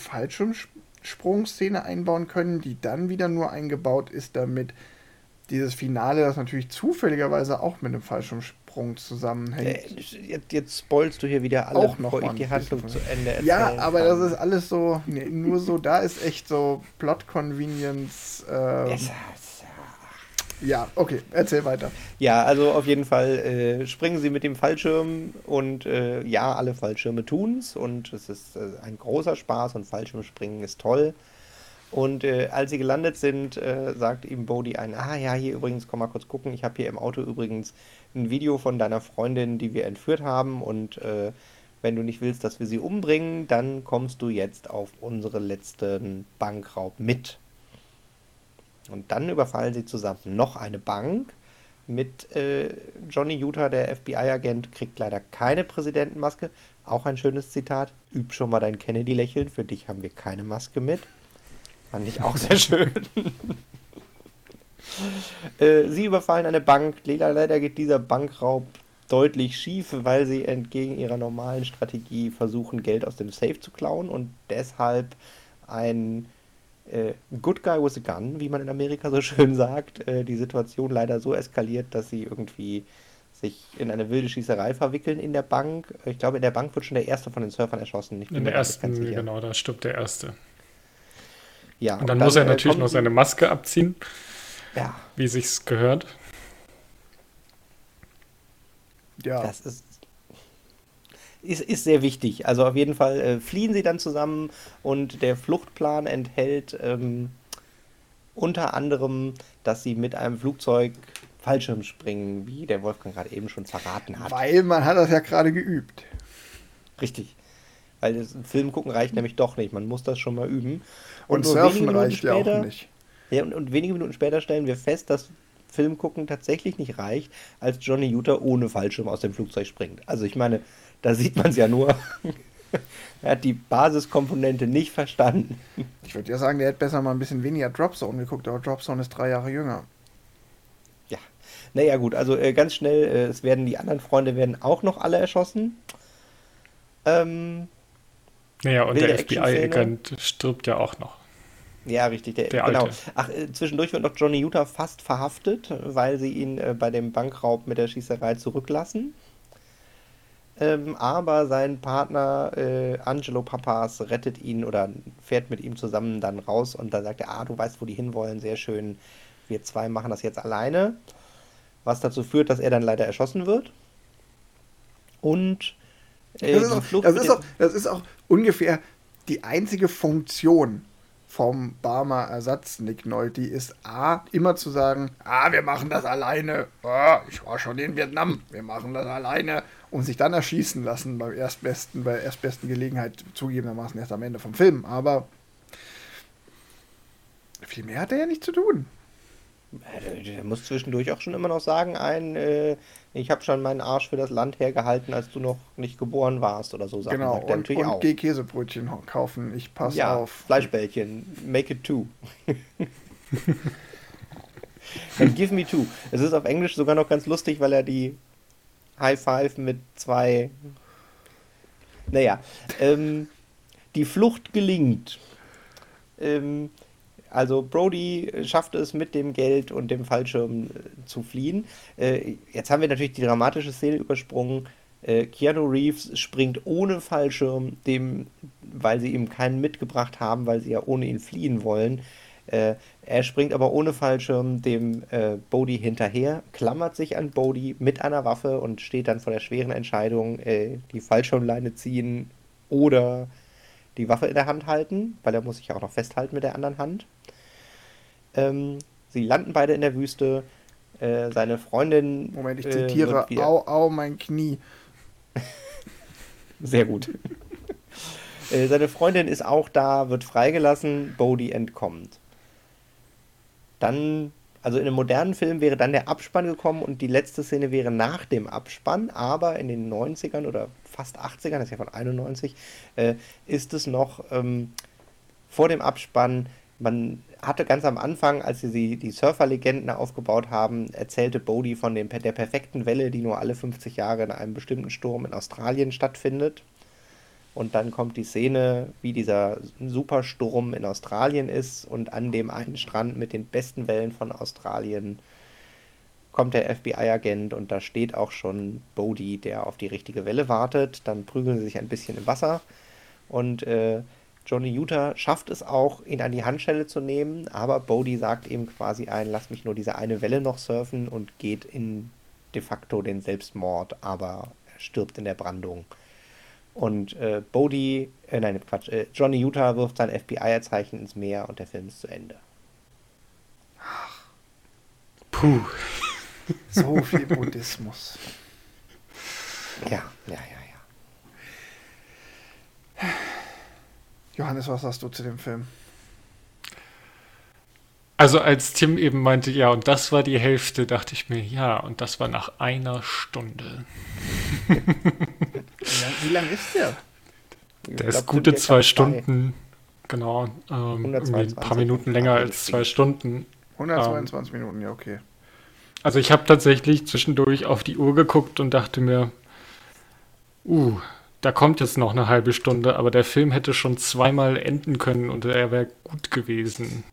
Fallschirmsprungszene einbauen können, die dann wieder nur eingebaut ist, damit dieses Finale, das natürlich zufälligerweise auch mit einem Fallschirmsprung zusammenhängt. Äh, jetzt, jetzt spoilst du hier wieder alle, auch noch bevor ich die Handlung zu Ende erzähle. Ja, aber kann. das ist alles so, nee, nur so, da ist echt so Plot-Convenience. Ähm, ja, okay, erzähl weiter. Ja, also auf jeden Fall äh, springen sie mit dem Fallschirm und äh, ja, alle Fallschirme tun's und es ist äh, ein großer Spaß und Fallschirmspringen ist toll. Und äh, als sie gelandet sind, äh, sagt ihm Bodhi ein, ah ja, hier übrigens, komm mal kurz gucken, ich habe hier im Auto übrigens ein Video von deiner Freundin, die wir entführt haben und äh, wenn du nicht willst, dass wir sie umbringen, dann kommst du jetzt auf unsere letzten Bankraub mit. Und dann überfallen sie zusammen noch eine Bank mit äh, Johnny Utah, der FBI-Agent, kriegt leider keine Präsidentenmaske. Auch ein schönes Zitat. Üb schon mal dein Kennedy-Lächeln, für dich haben wir keine Maske mit. Fand ich auch sehr schön. äh, sie überfallen eine Bank. Leider geht dieser Bankraub deutlich schief, weil sie entgegen ihrer normalen Strategie versuchen, Geld aus dem Safe zu klauen und deshalb ein äh, Good Guy with a Gun, wie man in Amerika so schön sagt, äh, die Situation leider so eskaliert, dass sie irgendwie sich in eine wilde Schießerei verwickeln in der Bank. Ich glaube, in der Bank wird schon der erste von den Surfern erschossen. in der ersten, genau, da stirbt der erste. Ja, und dann, und dann muss er natürlich noch seine Maske abziehen. Ja. Wie sich's gehört. Ja. Das ist, ist, ist sehr wichtig. Also auf jeden Fall äh, fliehen sie dann zusammen und der Fluchtplan enthält ähm, unter anderem, dass sie mit einem Flugzeug Fallschirm springen, wie der Wolfgang gerade eben schon verraten hat. Weil man hat das ja gerade geübt. Richtig. Weil das Film gucken reicht nämlich doch nicht. Man muss das schon mal üben. Und, und Surfen reicht später, ja auch nicht. Ja, und, und wenige Minuten später stellen wir fest, dass Film gucken tatsächlich nicht reicht, als Johnny Utah ohne Fallschirm aus dem Flugzeug springt. Also ich meine, da sieht man es ja nur. er hat die Basiskomponente nicht verstanden. Ich würde ja sagen, der hätte besser mal ein bisschen weniger Dropzone geguckt, aber Dropzone ist drei Jahre jünger. Ja. Naja, gut, also äh, ganz schnell, äh, es werden die anderen Freunde werden auch noch alle erschossen. Ähm, naja, und der FBI-Agent stirbt ja auch noch. Ja, richtig. Der, der genau. Alte. Ach, äh, zwischendurch wird noch Johnny Utah fast verhaftet, weil sie ihn äh, bei dem Bankraub mit der Schießerei zurücklassen. Ähm, aber sein Partner äh, Angelo Papas rettet ihn oder fährt mit ihm zusammen dann raus und dann sagt er, ah, du weißt, wo die hinwollen, sehr schön. Wir zwei machen das jetzt alleine. Was dazu führt, dass er dann leider erschossen wird. Und äh, das, ist auch, das, ist auch, das ist auch ungefähr die einzige Funktion vom Barmer Ersatz Nick Nolte ist A, immer zu sagen, ah, wir machen das alleine, ah, ich war schon in Vietnam, wir machen das alleine und sich dann erschießen lassen beim erstbesten, bei erstbesten Gelegenheit, zugegebenermaßen erst am Ende vom Film, aber viel mehr hat er ja nicht zu tun. Der muss zwischendurch auch schon immer noch sagen, ein, äh, ich habe schon meinen Arsch für das Land hergehalten, als du noch nicht geboren warst oder so. Sachen genau, und, natürlich und auch. geh Käsebrötchen kaufen, ich passe ja, auf. Fleischbällchen, make it two. Dann give me two. Es ist auf Englisch sogar noch ganz lustig, weil er die High Five mit zwei. Naja, ähm, die Flucht gelingt. Ähm, also Brody schafft es mit dem Geld und dem Fallschirm äh, zu fliehen. Äh, jetzt haben wir natürlich die dramatische Szene übersprungen. Äh, Keanu Reeves springt ohne Fallschirm, dem, weil sie ihm keinen mitgebracht haben, weil sie ja ohne ihn fliehen wollen. Äh, er springt aber ohne Fallschirm dem äh, Bodhi hinterher, klammert sich an Bodhi mit einer Waffe und steht dann vor der schweren Entscheidung, äh, die Fallschirmleine ziehen oder die Waffe in der Hand halten, weil er muss sich auch noch festhalten mit der anderen Hand. Ähm, sie landen beide in der Wüste. Äh, seine Freundin. Moment, ich äh, zitiere: äh, Au, au, mein Knie. Sehr gut. äh, seine Freundin ist auch da, wird freigelassen. Bodhi entkommt. Dann, also in einem modernen Film wäre dann der Abspann gekommen und die letzte Szene wäre nach dem Abspann, aber in den 90ern oder fast 80ern, das ist ja von 91, äh, ist es noch ähm, vor dem Abspann man hatte ganz am Anfang, als sie die Surferlegenden aufgebaut haben, erzählte Bodhi von dem, der perfekten Welle, die nur alle 50 Jahre in einem bestimmten Sturm in Australien stattfindet. Und dann kommt die Szene, wie dieser Supersturm in Australien ist und an dem einen Strand mit den besten Wellen von Australien kommt der FBI-Agent und da steht auch schon Bodhi, der auf die richtige Welle wartet. Dann prügeln sie sich ein bisschen im Wasser und äh, Johnny Utah schafft es auch, ihn an die Handschelle zu nehmen, aber Bodhi sagt ihm quasi ein, lass mich nur diese eine Welle noch surfen und geht in de facto den Selbstmord, aber er stirbt in der Brandung. Und äh, Bodhi, äh, nein, Quatsch, äh, Johnny Utah wirft sein FBI-Zeichen ins Meer und der Film ist zu Ende. Puh. so viel Buddhismus. Ja, ja, ja, ja. Johannes, was sagst du zu dem Film? Also als Tim eben meinte, ja, und das war die Hälfte, dachte ich mir, ja, und das war nach einer Stunde. Wie lang ist der? Der glaub, ist gute zwei Stunden. Genau. Ähm, ein paar Minuten länger als zwei Stunden. 122 ähm, Minuten, ja, okay. Also ich habe tatsächlich zwischendurch auf die Uhr geguckt und dachte mir, uh, da kommt jetzt noch eine halbe Stunde, aber der Film hätte schon zweimal enden können und er wäre gut gewesen.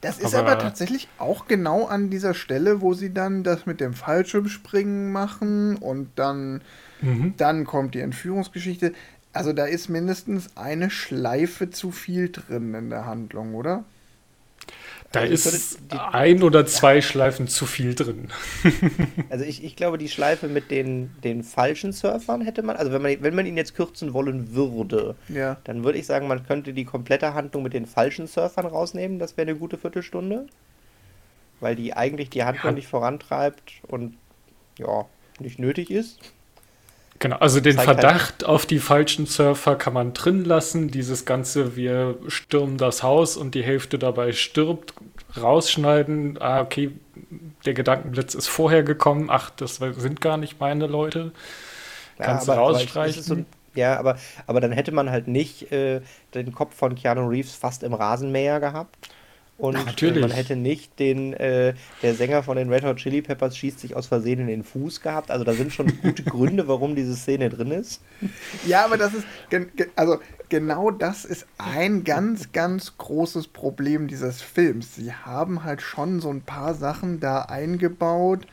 Das ist aber, aber, tatsächlich auch genau an dieser Stelle, wo sie dann das mit dem Fallschirmspringen machen und dann, mhm. dann kommt die Entführungsgeschichte. Also da ist mindestens eine Schleife zu viel drin in der Handlung, oder? Da also ist die, ein oder zwei ja. Schleifen zu viel drin. also ich, ich glaube, die Schleife mit den, den falschen Surfern hätte man, also wenn man, wenn man ihn jetzt kürzen wollen würde, ja. dann würde ich sagen, man könnte die komplette Handlung mit den falschen Surfern rausnehmen. Das wäre eine gute Viertelstunde. Weil die eigentlich die Handlung ja. nicht vorantreibt und ja, nicht nötig ist. Genau, also den Verdacht halt auf die falschen Surfer kann man drin lassen. Dieses ganze, wir stürmen das Haus und die Hälfte dabei stirbt, rausschneiden. Ah, okay, der Gedankenblitz ist vorher gekommen. Ach, das sind gar nicht meine Leute. Kannst ja, aber, rausstreichen. So, ja, aber, aber dann hätte man halt nicht äh, den Kopf von Keanu Reeves fast im Rasenmäher gehabt. Und Natürlich. man hätte nicht den, äh, der Sänger von den Red Hot Chili Peppers schießt sich aus Versehen in den Fuß gehabt. Also da sind schon gute Gründe, warum diese Szene drin ist. Ja, aber das ist, also genau das ist ein ganz, ganz großes Problem dieses Films. Sie haben halt schon so ein paar Sachen da eingebaut,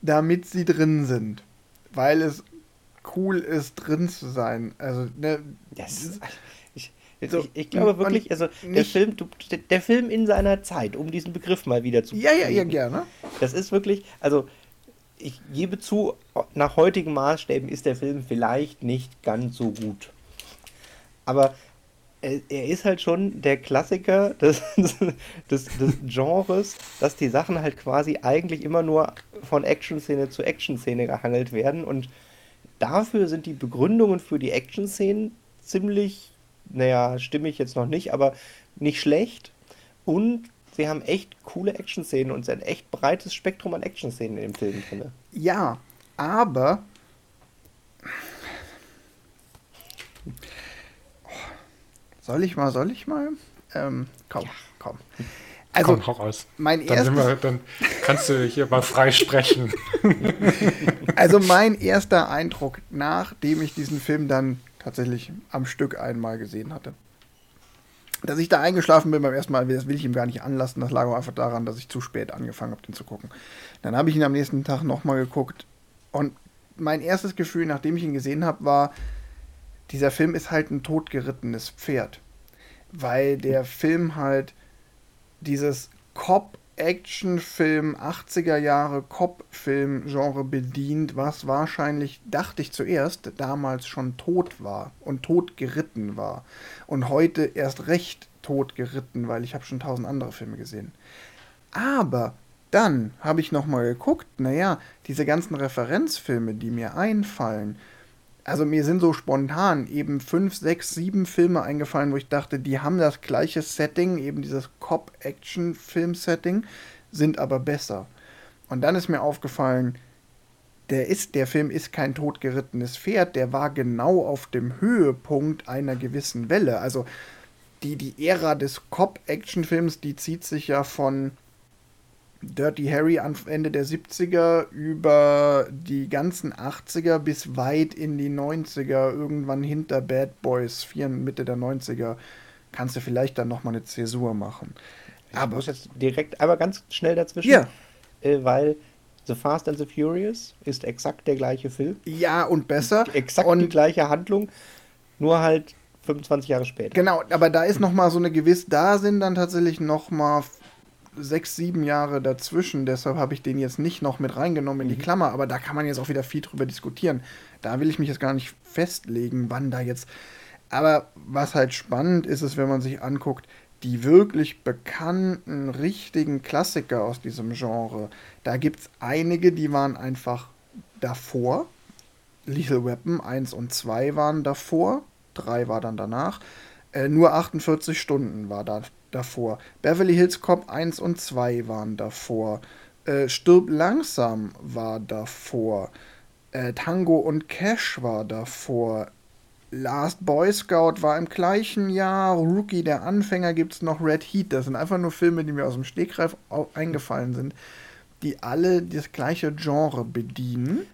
damit sie drin sind. Weil es cool ist, drin zu sein. Also, ne, das, so, ich, ich, glaube wirklich, also der Film, du, der Film in seiner Zeit, um diesen Begriff mal wieder zu. Ja, ja, ja, gerne. Das ist wirklich, also ich gebe zu, nach heutigen Maßstäben ist der Film vielleicht nicht ganz so gut. Aber er, er ist halt schon der Klassiker des, des, des Genres, dass die Sachen halt quasi eigentlich immer nur von Action-Szene zu Action-Szene gehangelt werden und dafür sind die Begründungen für die Action-Szenen ziemlich naja, stimme ich jetzt noch nicht, aber nicht schlecht. Und sie haben echt coole Action-Szenen und ein echt breites Spektrum an Action-Szenen in dem Film drin. Ja, aber. Soll ich mal, soll ich mal? Ähm, komm, ja. komm. Also, Komm, hau raus. Mein dann, erstes, wir, dann kannst du hier mal frei sprechen. also mein erster Eindruck, nachdem ich diesen Film dann tatsächlich am Stück einmal gesehen hatte. Dass ich da eingeschlafen bin beim ersten Mal, das will ich ihm gar nicht anlassen. Das lag auch einfach daran, dass ich zu spät angefangen habe, den zu gucken. Dann habe ich ihn am nächsten Tag nochmal geguckt. Und mein erstes Gefühl, nachdem ich ihn gesehen habe, war, dieser Film ist halt ein totgerittenes Pferd. Weil der Film halt dieses Cop Actionfilm, 80er Jahre Cop-Film-Genre bedient, was wahrscheinlich, dachte ich zuerst, damals schon tot war und tot geritten war. Und heute erst recht tot geritten, weil ich habe schon tausend andere Filme gesehen. Aber dann habe ich nochmal geguckt, naja, diese ganzen Referenzfilme, die mir einfallen, also mir sind so spontan eben fünf, sechs, sieben Filme eingefallen, wo ich dachte, die haben das gleiche Setting, eben dieses Cop-Action-Film-Setting, sind aber besser. Und dann ist mir aufgefallen, der ist, der Film ist kein totgerittenes Pferd, der war genau auf dem Höhepunkt einer gewissen Welle. Also die, die Ära des Cop-Action-Films, die zieht sich ja von Dirty Harry am Ende der 70er über die ganzen 80er bis weit in die 90er, irgendwann hinter Bad Boys, Mitte der 90er, kannst du vielleicht dann nochmal eine Zäsur machen. Ich aber muss jetzt direkt einmal ganz schnell dazwischen, ja. Äh, weil The Fast and the Furious ist exakt der gleiche Film. Ja, und besser. Exakt und die gleiche Handlung, nur halt 25 Jahre später. Genau, aber da ist nochmal so eine gewisse, da sind dann tatsächlich nochmal sechs, sieben Jahre dazwischen. Deshalb habe ich den jetzt nicht noch mit reingenommen in die mhm. Klammer. Aber da kann man jetzt auch wieder viel drüber diskutieren. Da will ich mich jetzt gar nicht festlegen, wann da jetzt. Aber was halt spannend ist, ist, wenn man sich anguckt, die wirklich bekannten, richtigen Klassiker aus diesem Genre. Da gibt es einige, die waren einfach davor. Lethal Weapon 1 und 2 waren davor. 3 war dann danach. Äh, nur 48 Stunden war da davor. Beverly Hills Cop 1 und 2 waren davor. Äh, Stirb langsam war davor. Äh, Tango und Cash war davor. Last Boy Scout war im gleichen Jahr. Rookie, der Anfänger, gibt es noch Red Heat. Das sind einfach nur Filme, die mir aus dem Stegreif eingefallen sind, die alle das gleiche Genre bedienen.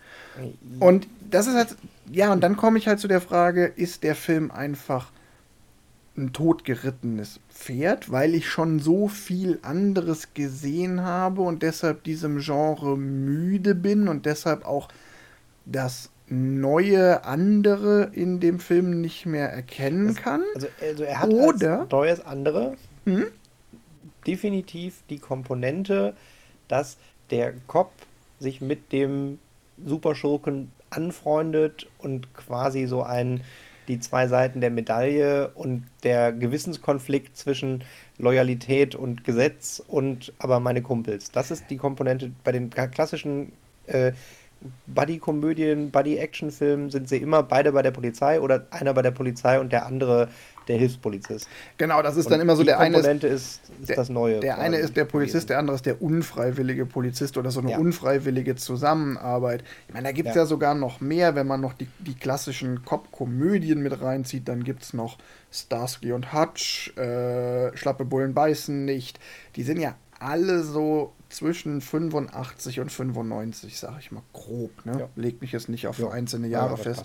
Und das ist halt, ja, und dann komme ich halt zu der Frage, ist der Film einfach ein totgerittenes Pferd, weil ich schon so viel anderes gesehen habe und deshalb diesem Genre müde bin und deshalb auch das neue andere in dem Film nicht mehr erkennen das, kann. Also, also, er hat Oder, als neues andere hm? definitiv die Komponente, dass der Cop sich mit dem Superschurken anfreundet und quasi so ein die zwei Seiten der Medaille und der Gewissenskonflikt zwischen Loyalität und Gesetz und aber meine Kumpels. Das ist die Komponente bei den klassischen äh, Buddy-Komödien, Buddy-Action-Filmen sind sie immer beide bei der Polizei oder einer bei der Polizei und der andere der Hilfspolizist. Genau, das ist und dann immer so der eine. Ist, ist der, das Neue. Der eine ist der Polizist, der andere ist der unfreiwillige Polizist oder so eine ja. unfreiwillige Zusammenarbeit. Ich meine, da gibt es ja. ja. sogar noch mehr, wenn man noch die, die klassischen Cop-Komödien mit reinzieht, dann gibt es noch Starsky und Hutch, äh, Schlappe Bullen beißen nicht. Die sind ja alle so zwischen 85 und 95, sag ich mal grob. Ne? Ja. Legt mich jetzt nicht auf einzelne Jahre ja, fest.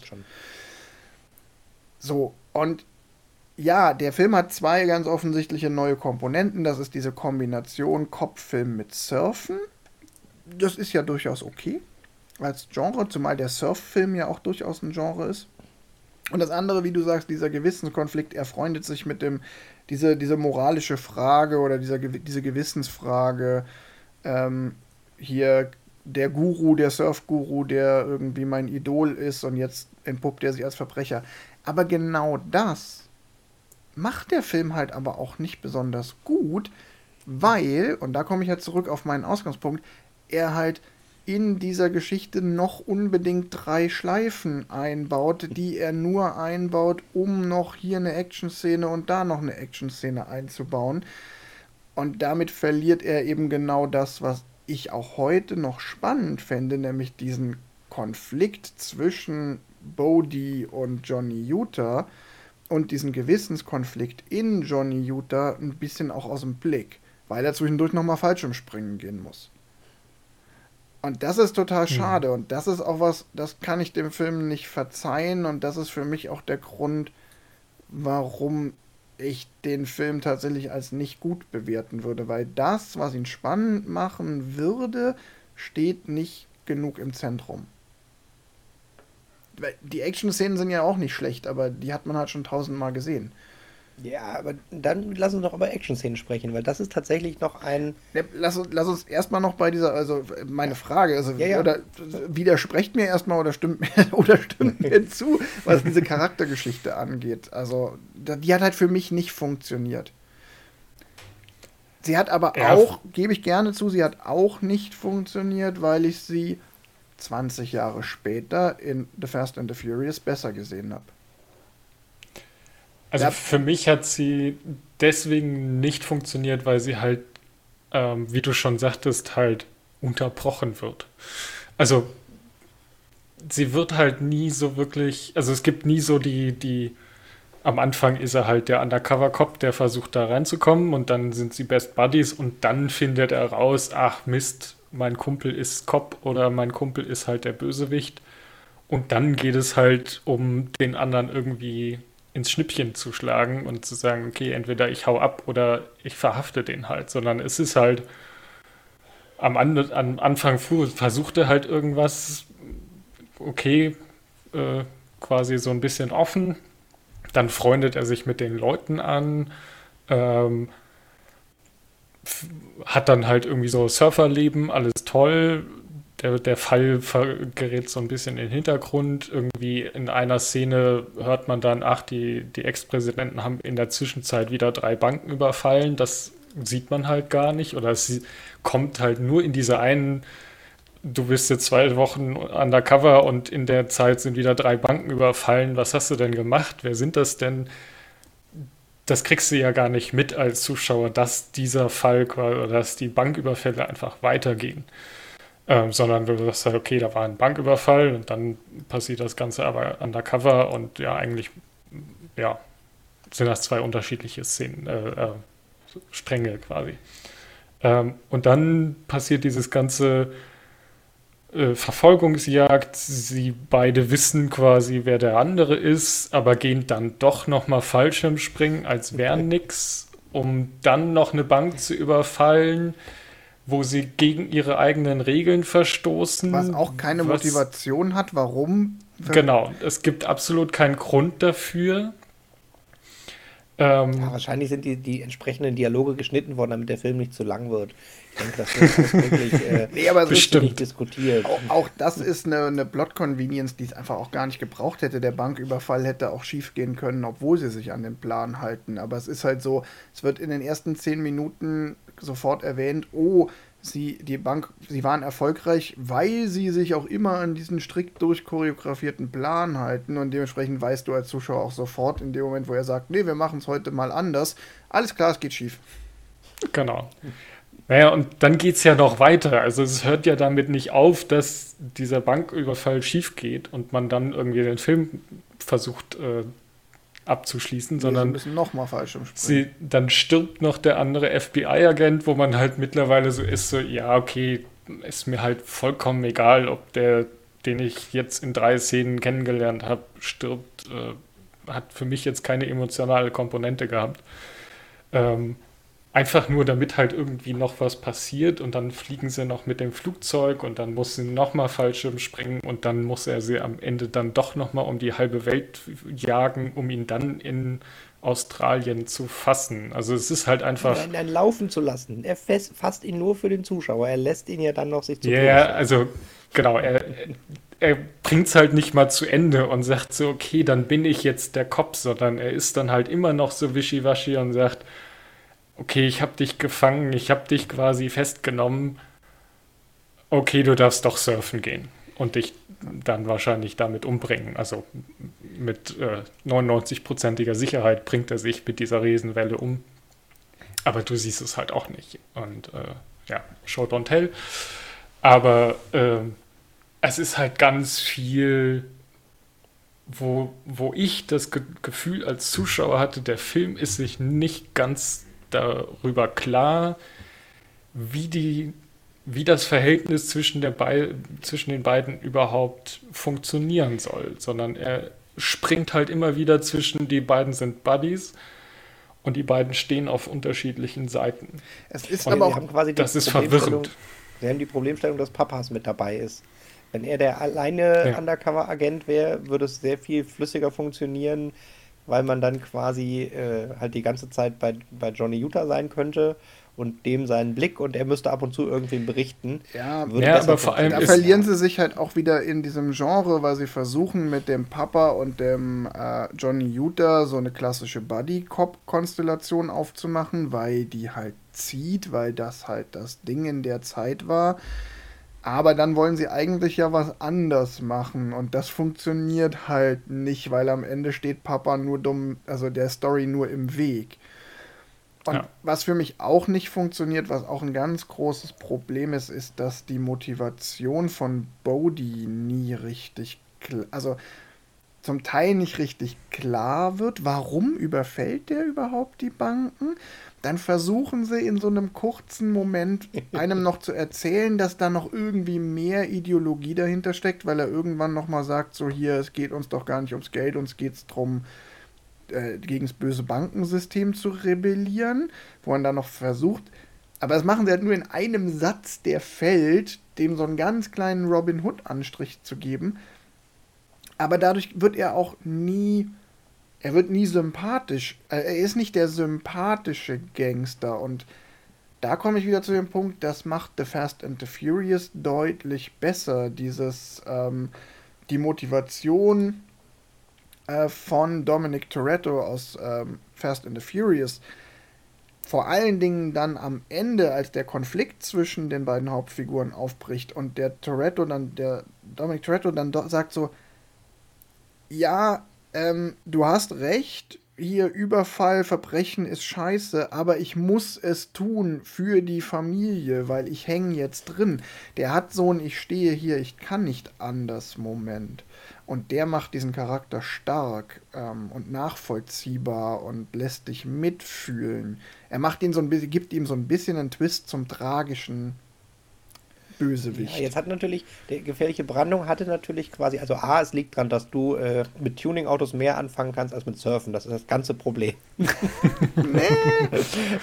So, und ja, der Film hat zwei ganz offensichtliche neue Komponenten. Das ist diese Kombination Kopffilm mit Surfen. Das ist ja durchaus okay als Genre, zumal der Surffilm ja auch durchaus ein Genre ist. Und das andere, wie du sagst, dieser Gewissenskonflikt, er freundet sich mit dem, diese, diese moralische Frage oder dieser, diese Gewissensfrage, ähm, hier der Guru, der Surfguru, der irgendwie mein Idol ist und jetzt entpuppt er sich als Verbrecher. Aber genau das macht der Film halt aber auch nicht besonders gut, weil, und da komme ich jetzt zurück auf meinen Ausgangspunkt, er halt in dieser Geschichte noch unbedingt drei Schleifen einbaut, die er nur einbaut, um noch hier eine Action-Szene und da noch eine Action-Szene einzubauen. Und damit verliert er eben genau das, was ich auch heute noch spannend fände, nämlich diesen Konflikt zwischen Bodhi und Johnny Utah und diesen Gewissenskonflikt in Johnny Utah ein bisschen auch aus dem Blick, weil er zwischendurch nochmal Fallschirmspringen gehen muss. Und das ist total hm. schade mhm. und das ist auch was, das kann ich dem Film nicht verzeihen und das ist für mich auch der Grund, warum ich den Film tatsächlich als nicht gut bewerten würde, weil das, was ihn spannend machen würde, steht nicht genug im Zentrum. Die Action-Szenen sind ja auch nicht schlecht, aber die hat man halt schon tausendmal gesehen. Ja, aber dann lass uns doch über Action-Szenen sprechen, weil das ist tatsächlich noch ein. Ja, lass, lass uns erstmal noch bei dieser, also meine Frage, also ja, ja. Oder, widersprecht mir erstmal oder stimmt mir oder stimmt mir zu, was diese Charaktergeschichte angeht. Also, die hat halt für mich nicht funktioniert. Sie hat aber auch, gebe ich gerne zu, sie hat auch nicht funktioniert, weil ich sie 20 Jahre später in The Fast and the Furious besser gesehen habe. Also ja. für mich hat sie deswegen nicht funktioniert, weil sie halt, ähm, wie du schon sagtest, halt unterbrochen wird. Also sie wird halt nie so wirklich, also es gibt nie so die, die, am Anfang ist er halt der Undercover-Cop, der versucht da reinzukommen und dann sind sie Best Buddies und dann findet er raus, ach Mist, mein Kumpel ist Cop oder mein Kumpel ist halt der Bösewicht. Und dann geht es halt um den anderen irgendwie ins Schnippchen zu schlagen und zu sagen, okay, entweder ich hau ab oder ich verhafte den halt, sondern es ist halt am, An am Anfang versucht er halt irgendwas, okay, äh, quasi so ein bisschen offen, dann freundet er sich mit den Leuten an, ähm, hat dann halt irgendwie so Surferleben, alles toll, der, der Fall gerät so ein bisschen in den Hintergrund. Irgendwie in einer Szene hört man dann, ach, die, die Ex-Präsidenten haben in der Zwischenzeit wieder drei Banken überfallen. Das sieht man halt gar nicht. Oder es kommt halt nur in dieser einen, du bist jetzt zwei Wochen undercover und in der Zeit sind wieder drei Banken überfallen. Was hast du denn gemacht? Wer sind das denn? Das kriegst du ja gar nicht mit als Zuschauer, dass dieser Fall oder dass die Banküberfälle einfach weitergehen. Ähm, sondern du sagst halt, okay, da war ein Banküberfall und dann passiert das Ganze aber undercover und ja, eigentlich, ja, sind das zwei unterschiedliche Szenen, äh, äh, Stränge quasi. Ähm, und dann passiert dieses ganze äh, Verfolgungsjagd. Sie beide wissen quasi, wer der andere ist, aber gehen dann doch nochmal Fallschirmspringen, als wäre nix, um dann noch eine Bank zu überfallen wo sie gegen ihre eigenen Regeln verstoßen. Was auch keine was, Motivation hat, warum. Genau, es gibt absolut keinen Grund dafür. Ähm, ja, wahrscheinlich sind die, die entsprechenden Dialoge geschnitten worden, damit der Film nicht zu lang wird. Ich denke, das wird wirklich äh, nee, aber nicht diskutiert. Auch, auch, das ist eine, eine Plot-Convenience, die es einfach auch gar nicht gebraucht hätte. Der Banküberfall hätte auch schief gehen können, obwohl sie sich an den Plan halten. Aber es ist halt so, es wird in den ersten zehn Minuten sofort erwähnt, oh, sie, die Bank, sie waren erfolgreich, weil sie sich auch immer an diesen strikt durchchoreografierten Plan halten und dementsprechend weißt du als Zuschauer auch sofort in dem Moment, wo er sagt, nee, wir machen es heute mal anders, alles klar, es geht schief. Genau. Naja, und dann geht es ja noch weiter. Also es hört ja damit nicht auf, dass dieser Banküberfall schief geht und man dann irgendwie den Film versucht äh, abzuschließen, nee, sondern sie müssen noch mal falsch sie, dann stirbt noch der andere FBI-Agent, wo man halt mittlerweile so ist, so ja okay, ist mir halt vollkommen egal, ob der, den ich jetzt in drei Szenen kennengelernt habe, stirbt, äh, hat für mich jetzt keine emotionale Komponente gehabt. Ähm, Einfach nur, damit halt irgendwie noch was passiert und dann fliegen sie noch mit dem Flugzeug und dann muss sie nochmal Fallschirm springen und dann muss er sie am Ende dann doch nochmal um die halbe Welt jagen, um ihn dann in Australien zu fassen. Also es ist halt einfach. Nein, dann laufen zu lassen. Er fasst ihn nur für den Zuschauer. Er lässt ihn ja dann noch sich zu. Ja, yeah, also genau, er, er bringt es halt nicht mal zu Ende und sagt so, okay, dann bin ich jetzt der Kopf, sondern er ist dann halt immer noch so wischiwaschi und sagt, okay, ich habe dich gefangen, ich habe dich quasi festgenommen, okay, du darfst doch surfen gehen und dich dann wahrscheinlich damit umbringen. Also mit äh, 99-prozentiger Sicherheit bringt er sich mit dieser Riesenwelle um. Aber du siehst es halt auch nicht. Und äh, ja, show don't tell. Aber äh, es ist halt ganz viel, wo, wo ich das Ge Gefühl als Zuschauer hatte, der Film ist sich nicht ganz darüber klar, wie, die, wie das Verhältnis zwischen, der Be zwischen den beiden überhaupt funktionieren soll, sondern er springt halt immer wieder zwischen, die beiden sind Buddies und die beiden stehen auf unterschiedlichen Seiten. Es ist und aber auch quasi das ist verwirrend. Sie haben die Problemstellung, dass Papas mit dabei ist. Wenn er der alleine ja. Undercover-Agent wäre, würde es sehr viel flüssiger funktionieren weil man dann quasi äh, halt die ganze Zeit bei, bei Johnny Utah sein könnte und dem seinen Blick und er müsste ab und zu irgendwem berichten. Ja, ja aber vor allem da verlieren sie sich halt auch wieder in diesem Genre, weil sie versuchen mit dem Papa und dem äh, Johnny Utah so eine klassische Buddy-Cop-Konstellation aufzumachen, weil die halt zieht, weil das halt das Ding in der Zeit war. Aber dann wollen sie eigentlich ja was anders machen und das funktioniert halt nicht, weil am Ende steht Papa nur dumm, also der Story nur im Weg. Und ja. was für mich auch nicht funktioniert, was auch ein ganz großes Problem ist, ist, dass die Motivation von Bodhi nie richtig, also zum Teil nicht richtig klar wird. Warum überfällt der überhaupt die Banken? Dann versuchen sie in so einem kurzen Moment einem noch zu erzählen, dass da noch irgendwie mehr Ideologie dahinter steckt, weil er irgendwann nochmal sagt, so hier, es geht uns doch gar nicht ums Geld, uns geht es darum, äh, gegen das böse Bankensystem zu rebellieren, wo man dann noch versucht, aber das machen sie halt nur in einem Satz, der fällt, dem so einen ganz kleinen Robin Hood-Anstrich zu geben. Aber dadurch wird er auch nie er wird nie sympathisch. Äh, er ist nicht der sympathische Gangster und da komme ich wieder zu dem Punkt, das macht The Fast and the Furious deutlich besser. Dieses, ähm, die Motivation äh, von Dominic Toretto aus ähm, Fast and the Furious. Vor allen Dingen dann am Ende, als der Konflikt zwischen den beiden Hauptfiguren aufbricht und der Toretto dann, der Dominic Toretto dann sagt so, ja, ähm, du hast recht, hier Überfall, Verbrechen ist scheiße, aber ich muss es tun für die Familie, weil ich hänge jetzt drin. Der hat so ein Ich stehe hier, ich kann nicht anders Moment. Und der macht diesen Charakter stark ähm, und nachvollziehbar und lässt dich mitfühlen. Er macht ihn so ein bisschen, gibt ihm so ein bisschen einen Twist zum tragischen Bösewicht. Ja, jetzt hat natürlich, der gefährliche Brandung hatte natürlich quasi, also A, es liegt daran, dass du äh, mit Tuning-Autos mehr anfangen kannst als mit Surfen. Das ist das ganze Problem.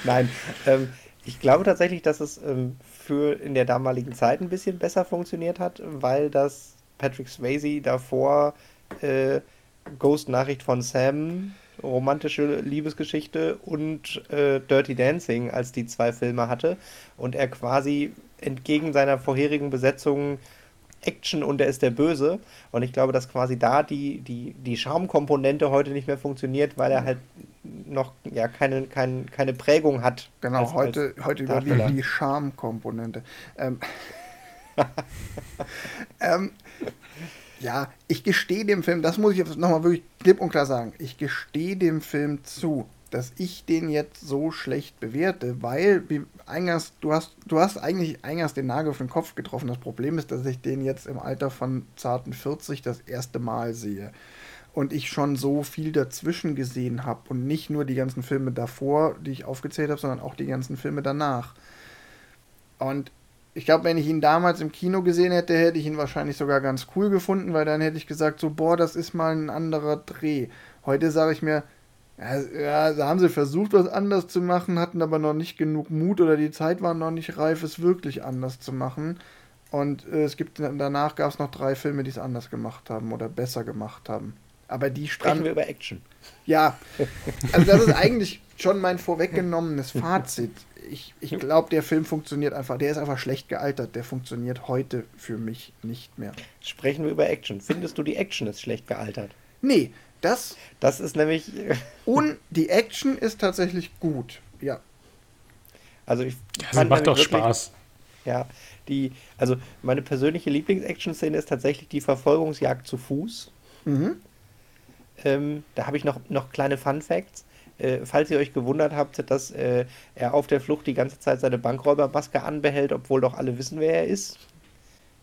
Nein. Ähm, ich glaube tatsächlich, dass es ähm, für in der damaligen Zeit ein bisschen besser funktioniert hat, weil das Patrick Swayze davor äh, Ghost-Nachricht von Sam, romantische Liebesgeschichte und äh, Dirty Dancing als die zwei Filme hatte und er quasi entgegen seiner vorherigen Besetzung Action und er ist der Böse. Und ich glaube, dass quasi da die, die, die Charmkomponente heute nicht mehr funktioniert, weil er halt noch ja keine, keine, keine Prägung hat. Genau, als, heute, als heute überwiegt die Charmkomponente. Ähm, ähm, ja, ich gestehe dem Film, das muss ich jetzt nochmal wirklich klipp und klar sagen, ich gestehe dem Film zu, dass ich den jetzt so schlecht bewerte, weil, wie eingangs, du hast, du hast eigentlich eingangs den Nagel auf den Kopf getroffen. Das Problem ist, dass ich den jetzt im Alter von zarten 40 das erste Mal sehe. Und ich schon so viel dazwischen gesehen habe und nicht nur die ganzen Filme davor, die ich aufgezählt habe, sondern auch die ganzen Filme danach. Und ich glaube, wenn ich ihn damals im Kino gesehen hätte, hätte ich ihn wahrscheinlich sogar ganz cool gefunden, weil dann hätte ich gesagt, so, boah, das ist mal ein anderer Dreh. Heute sage ich mir, ja, da haben sie versucht, was anders zu machen, hatten aber noch nicht genug Mut oder die Zeit war noch nicht reif, es wirklich anders zu machen. Und äh, es gibt danach gab es noch drei Filme, die es anders gemacht haben oder besser gemacht haben. Aber die Sprechen wir über Action. Ja, also das ist eigentlich schon mein vorweggenommenes Fazit ich, ich glaube, der Film funktioniert einfach, der ist einfach schlecht gealtert, der funktioniert heute für mich nicht mehr. Sprechen wir über Action. Findest du, die Action ist schlecht gealtert? Nee, das. Das ist nämlich. und die Action ist tatsächlich gut, ja. Also ich. Ja, macht doch Spaß. Ja, die, also meine persönliche Lieblings-Action-Szene ist tatsächlich die Verfolgungsjagd zu Fuß. Mhm. Ähm, da habe ich noch, noch kleine Fun Facts. Äh, falls ihr euch gewundert habt, dass äh, er auf der Flucht die ganze Zeit seine Bankräubermaske anbehält, obwohl doch alle wissen, wer er ist.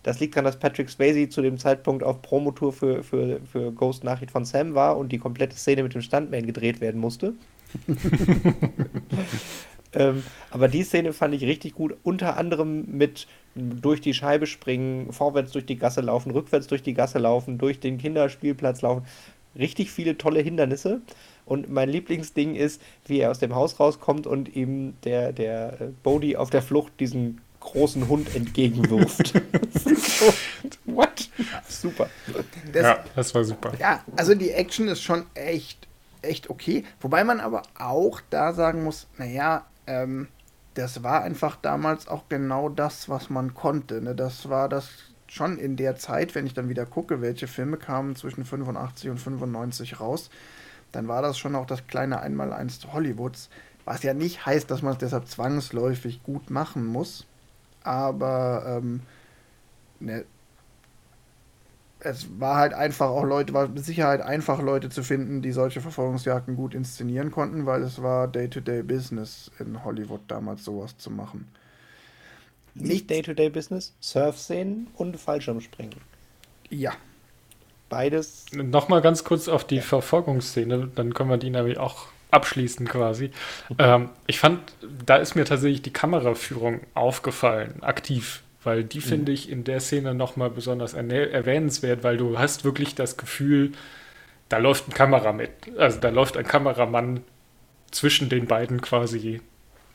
Das liegt daran, dass Patrick Swayze zu dem Zeitpunkt auf Promotour für, für, für Ghost Nachricht von Sam war und die komplette Szene mit dem Stuntman gedreht werden musste. ähm, aber die Szene fand ich richtig gut, unter anderem mit durch die Scheibe springen, vorwärts durch die Gasse laufen, rückwärts durch die Gasse laufen, durch den Kinderspielplatz laufen. Richtig viele tolle Hindernisse. Und mein Lieblingsding ist, wie er aus dem Haus rauskommt und ihm der, der äh, Bodhi auf der Flucht diesen großen Hund entgegenwirft. so, what? Super. Das, ja, das war super. Ja, also die Action ist schon echt, echt okay. Wobei man aber auch da sagen muss, naja, ähm, das war einfach damals auch genau das, was man konnte. Ne? Das war das schon in der Zeit, wenn ich dann wieder gucke, welche Filme kamen zwischen 85 und 95 raus dann war das schon auch das kleine Einmaleins Hollywoods. Was ja nicht heißt, dass man es deshalb zwangsläufig gut machen muss. Aber ähm, ne, es war halt einfach auch Leute, war mit Sicherheit einfach Leute zu finden, die solche Verfolgungsjagden gut inszenieren konnten, weil es war Day-to-Day-Business in Hollywood damals sowas zu machen. Nicht Day-to-Day-Business, Surf-Szenen und Fallschirmspringen. Ja, beides. Nochmal ganz kurz auf die ja. Verfolgungsszene, dann können wir die nämlich auch abschließen quasi. ähm, ich fand, da ist mir tatsächlich die Kameraführung aufgefallen, aktiv, weil die mhm. finde ich in der Szene nochmal besonders erwähnenswert, weil du hast wirklich das Gefühl, da läuft ein Kamera mit. Also da läuft ein Kameramann zwischen den beiden quasi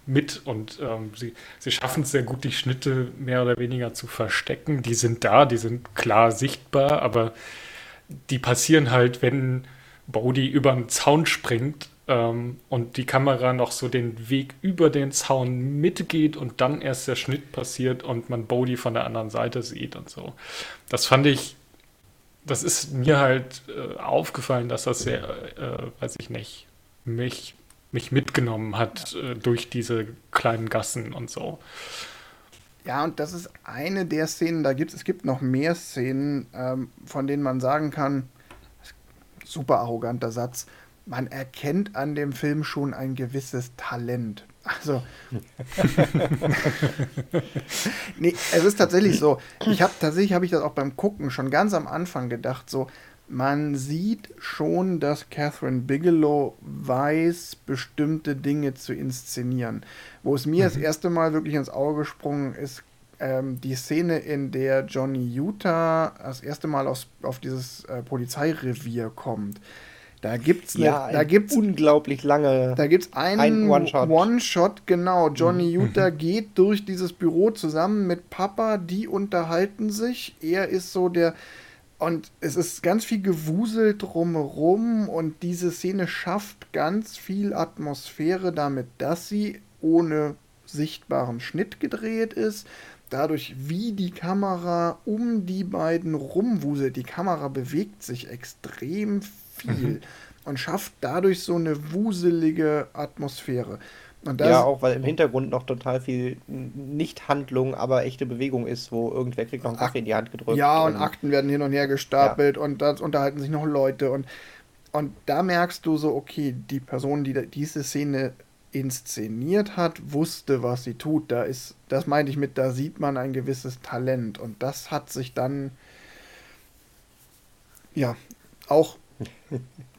mit und ähm, sie, sie schaffen es sehr gut, die Schnitte mehr oder weniger zu verstecken. Die sind da, die sind klar sichtbar, aber die passieren halt, wenn Bodhi über den Zaun springt ähm, und die Kamera noch so den Weg über den Zaun mitgeht und dann erst der Schnitt passiert und man Bodhi von der anderen Seite sieht und so. Das fand ich, das ist mir halt äh, aufgefallen, dass das sehr, äh, weiß ich nicht, mich, mich mitgenommen hat äh, durch diese kleinen Gassen und so. Ja, und das ist eine der Szenen, da gibt es gibt noch mehr Szenen, ähm, von denen man sagen kann, super arroganter Satz, man erkennt an dem Film schon ein gewisses Talent. Also, nee, es ist tatsächlich so. Ich habe tatsächlich habe ich das auch beim Gucken schon ganz am Anfang gedacht, so man sieht schon, dass Catherine Bigelow weiß, bestimmte Dinge zu inszenieren. Wo es mir mhm. das erste Mal wirklich ins Auge gesprungen ist, ähm, die Szene, in der Johnny Utah das erste Mal aus, auf dieses äh, Polizeirevier kommt. Da gibt's eine, ja, da gibt's unglaublich lange. Da gibt's einen ein One-Shot. One-Shot, genau. Johnny mhm. Utah geht durch dieses Büro zusammen mit Papa, die unterhalten sich. Er ist so der und es ist ganz viel Gewusel drumherum und diese Szene schafft ganz viel Atmosphäre damit, dass sie ohne sichtbaren Schnitt gedreht ist. Dadurch, wie die Kamera um die beiden rumwuselt. Die Kamera bewegt sich extrem viel. Mhm. und schafft dadurch so eine wuselige Atmosphäre. Ja, auch weil im Hintergrund noch total viel Nicht-Handlung, aber echte Bewegung ist, wo irgendwer kriegt noch einen Kaffee in die Hand gedrückt. Ja, und, und Akten werden hin und her gestapelt ja. und da unterhalten sich noch Leute und, und da merkst du so, okay, die Person, die diese Szene inszeniert hat, wusste, was sie tut. Da ist, das meinte ich mit, da sieht man ein gewisses Talent und das hat sich dann ja auch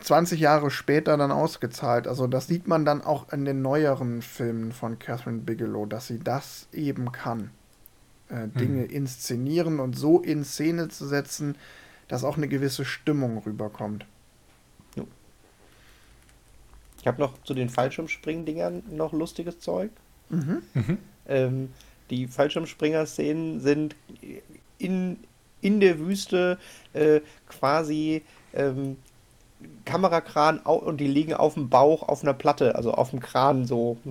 20 Jahre später dann ausgezahlt. Also das sieht man dann auch in den neueren Filmen von Catherine Bigelow, dass sie das eben kann. Äh, Dinge mhm. inszenieren und so in Szene zu setzen, dass auch eine gewisse Stimmung rüberkommt. Ich habe noch zu den Fallschirmspring-Dingern noch lustiges Zeug. Mhm. Mhm. Ähm, die Fallschirmspringer-Szenen sind in, in der Wüste äh, quasi ähm, Kamerakran und die liegen auf dem Bauch auf einer Platte, also auf dem Kran so.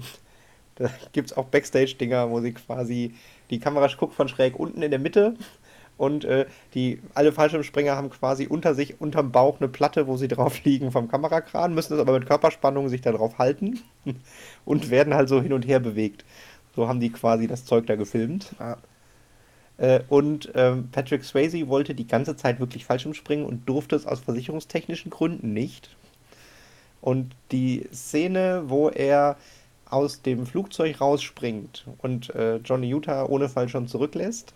Da gibt es auch Backstage-Dinger, wo sie quasi, die Kamera guckt von schräg unten in der Mitte und äh, die, alle Fallschirmspringer haben quasi unter sich, unterm Bauch eine Platte, wo sie drauf liegen vom Kamerakran, müssen es aber mit Körperspannung sich da drauf halten und werden halt so hin und her bewegt. So haben die quasi das Zeug da gefilmt. Ja. Äh, und ähm, Patrick Swayze wollte die ganze Zeit wirklich Fallschirmspringen und durfte es aus versicherungstechnischen Gründen nicht. Und die Szene, wo er aus dem Flugzeug rausspringt und äh, Johnny Utah ohne Fallschirm zurücklässt,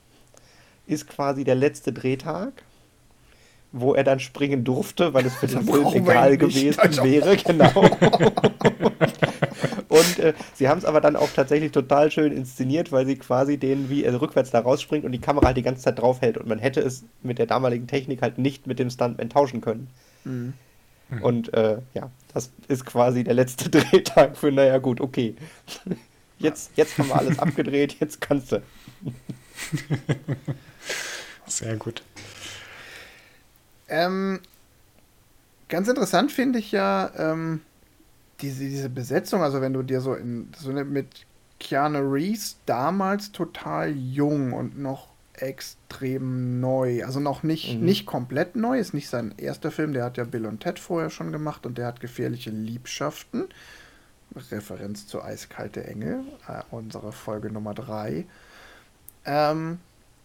ist quasi der letzte Drehtag, wo er dann springen durfte, weil es für den Film egal gewesen wäre. Genau. Und äh, sie haben es aber dann auch tatsächlich total schön inszeniert, weil sie quasi den, wie er rückwärts da rausspringt und die Kamera halt die ganze Zeit draufhält. Und man hätte es mit der damaligen Technik halt nicht mit dem Stuntman tauschen können. Mhm. Und äh, ja, das ist quasi der letzte Drehtag für, naja, gut, okay. Jetzt, jetzt haben wir alles abgedreht, jetzt kannst du. Sehr gut. Ähm, ganz interessant finde ich ja, ähm, diese, diese Besetzung, also wenn du dir so in so eine, mit Keanu Reeves damals total jung und noch extrem neu, also noch nicht, mhm. nicht komplett neu, ist nicht sein erster Film, der hat ja Bill und Ted vorher schon gemacht und der hat gefährliche Liebschaften. Referenz zu Eiskalte Engel, äh, unsere Folge Nummer 3, ähm,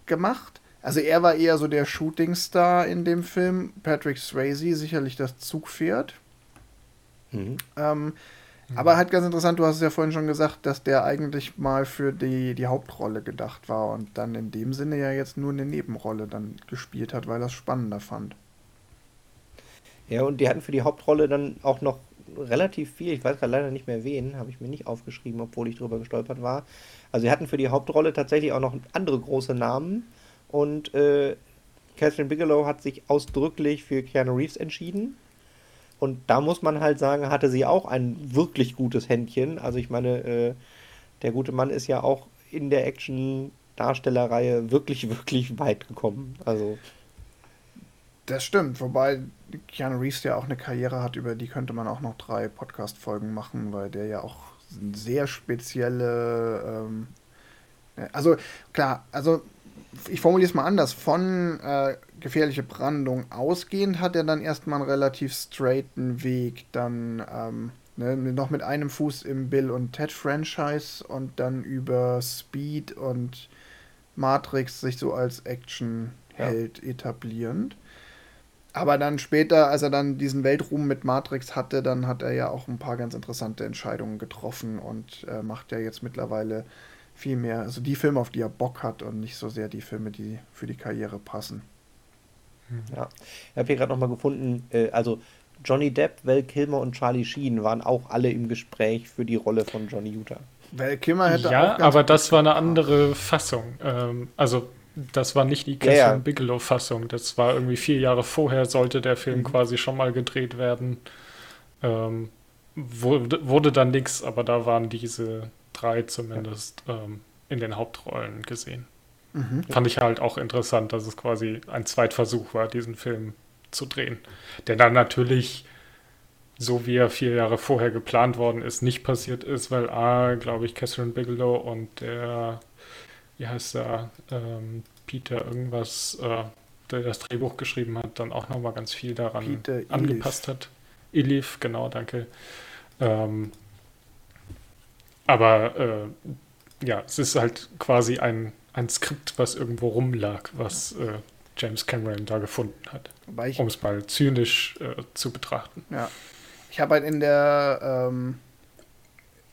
gemacht. Also er war eher so der Shootingstar in dem Film. Patrick Swayze sicherlich das Zugpferd. Mhm. Ähm, mhm. Aber halt ganz interessant, du hast es ja vorhin schon gesagt, dass der eigentlich mal für die, die Hauptrolle gedacht war und dann in dem Sinne ja jetzt nur eine Nebenrolle dann gespielt hat, weil er es spannender fand. Ja, und die hatten für die Hauptrolle dann auch noch relativ viel, ich weiß gerade leider nicht mehr wen, habe ich mir nicht aufgeschrieben, obwohl ich drüber gestolpert war. Also sie hatten für die Hauptrolle tatsächlich auch noch andere große Namen und äh, Catherine Bigelow hat sich ausdrücklich für Keanu Reeves entschieden. Und da muss man halt sagen, hatte sie auch ein wirklich gutes Händchen. Also ich meine, äh, der gute Mann ist ja auch in der Action-Darstellerreihe wirklich, wirklich weit gekommen. Also. Das stimmt, wobei Keanu Reeves ja auch eine Karriere hat, über die könnte man auch noch drei Podcast-Folgen machen, weil der ja auch sehr spezielle. Ähm, also klar, also ich formuliere es mal anders, von äh, gefährliche Brandung ausgehend hat er dann erstmal einen relativ straighten Weg, dann ähm, ne, noch mit einem Fuß im Bill und Ted Franchise und dann über Speed und Matrix sich so als Actionheld ja. etablierend. Aber dann später, als er dann diesen Weltruhm mit Matrix hatte, dann hat er ja auch ein paar ganz interessante Entscheidungen getroffen und äh, macht ja jetzt mittlerweile viel mehr, also die Filme, auf die er Bock hat und nicht so sehr die Filme, die für die Karriere passen. Ja, ich habe hier gerade nochmal gefunden, äh, also Johnny Depp, Val Kilmer und Charlie Sheen waren auch alle im Gespräch für die Rolle von Johnny Utah. Val Kilmer hätte ja, auch aber das war eine andere Fassung. Ähm, also das war nicht die Catherine ja, ja. Bigelow-Fassung. Das war irgendwie vier Jahre vorher sollte der Film mhm. quasi schon mal gedreht werden. Ähm, wurde, wurde dann nichts, aber da waren diese drei zumindest ähm, in den Hauptrollen gesehen. Mhm. Fand ich halt auch interessant, dass es quasi ein Zweitversuch war, diesen Film zu drehen. Der dann natürlich, so wie er vier Jahre vorher geplant worden ist, nicht passiert ist, weil A, glaube ich, Catherine Bigelow und der, wie heißt der, ähm, Peter irgendwas, äh, der das Drehbuch geschrieben hat, dann auch nochmal ganz viel daran angepasst hat. Elif, genau, danke. Ähm, aber äh, ja, es ist halt quasi ein, ein Skript, was irgendwo rumlag, was äh, James Cameron da gefunden hat. Um es mal zynisch äh, zu betrachten. Ja. Ich habe halt in der ähm,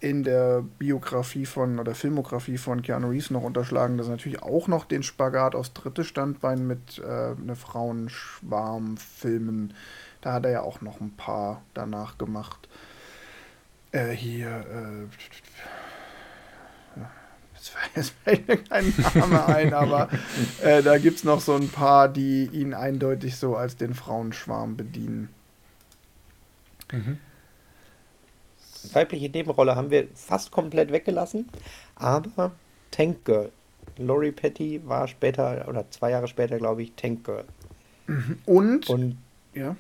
in der Biografie von oder Filmografie von Keanu Reeves noch unterschlagen, dass er natürlich auch noch den Spagat aufs dritte Standbein mit äh, ne Frauenschwarm-Filmen, da hat er ja auch noch ein paar danach gemacht. Äh, hier, äh, jetzt fällt mir kein Name ein, aber äh, da gibt es noch so ein paar, die ihn eindeutig so als den Frauenschwarm bedienen. Mhm. Weibliche Nebenrolle haben wir fast komplett weggelassen, aber Tank Girl. Laurie Petty war später, oder zwei Jahre später, glaube ich, Tank Girl. Mhm. Und? Und ja.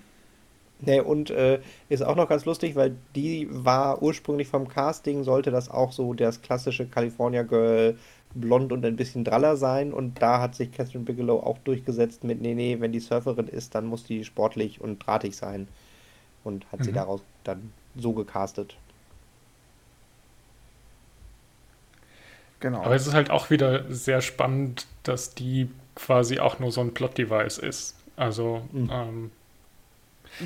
Nee, und äh, ist auch noch ganz lustig, weil die war ursprünglich vom Casting, sollte das auch so das klassische California Girl, blond und ein bisschen draller sein. Und da hat sich Catherine Bigelow auch durchgesetzt mit, nee, nee, wenn die Surferin ist, dann muss die sportlich und drahtig sein. Und hat mhm. sie daraus dann so gecastet. Genau. Aber es ist halt auch wieder sehr spannend, dass die quasi auch nur so ein Plot-Device ist. Also mhm. ähm,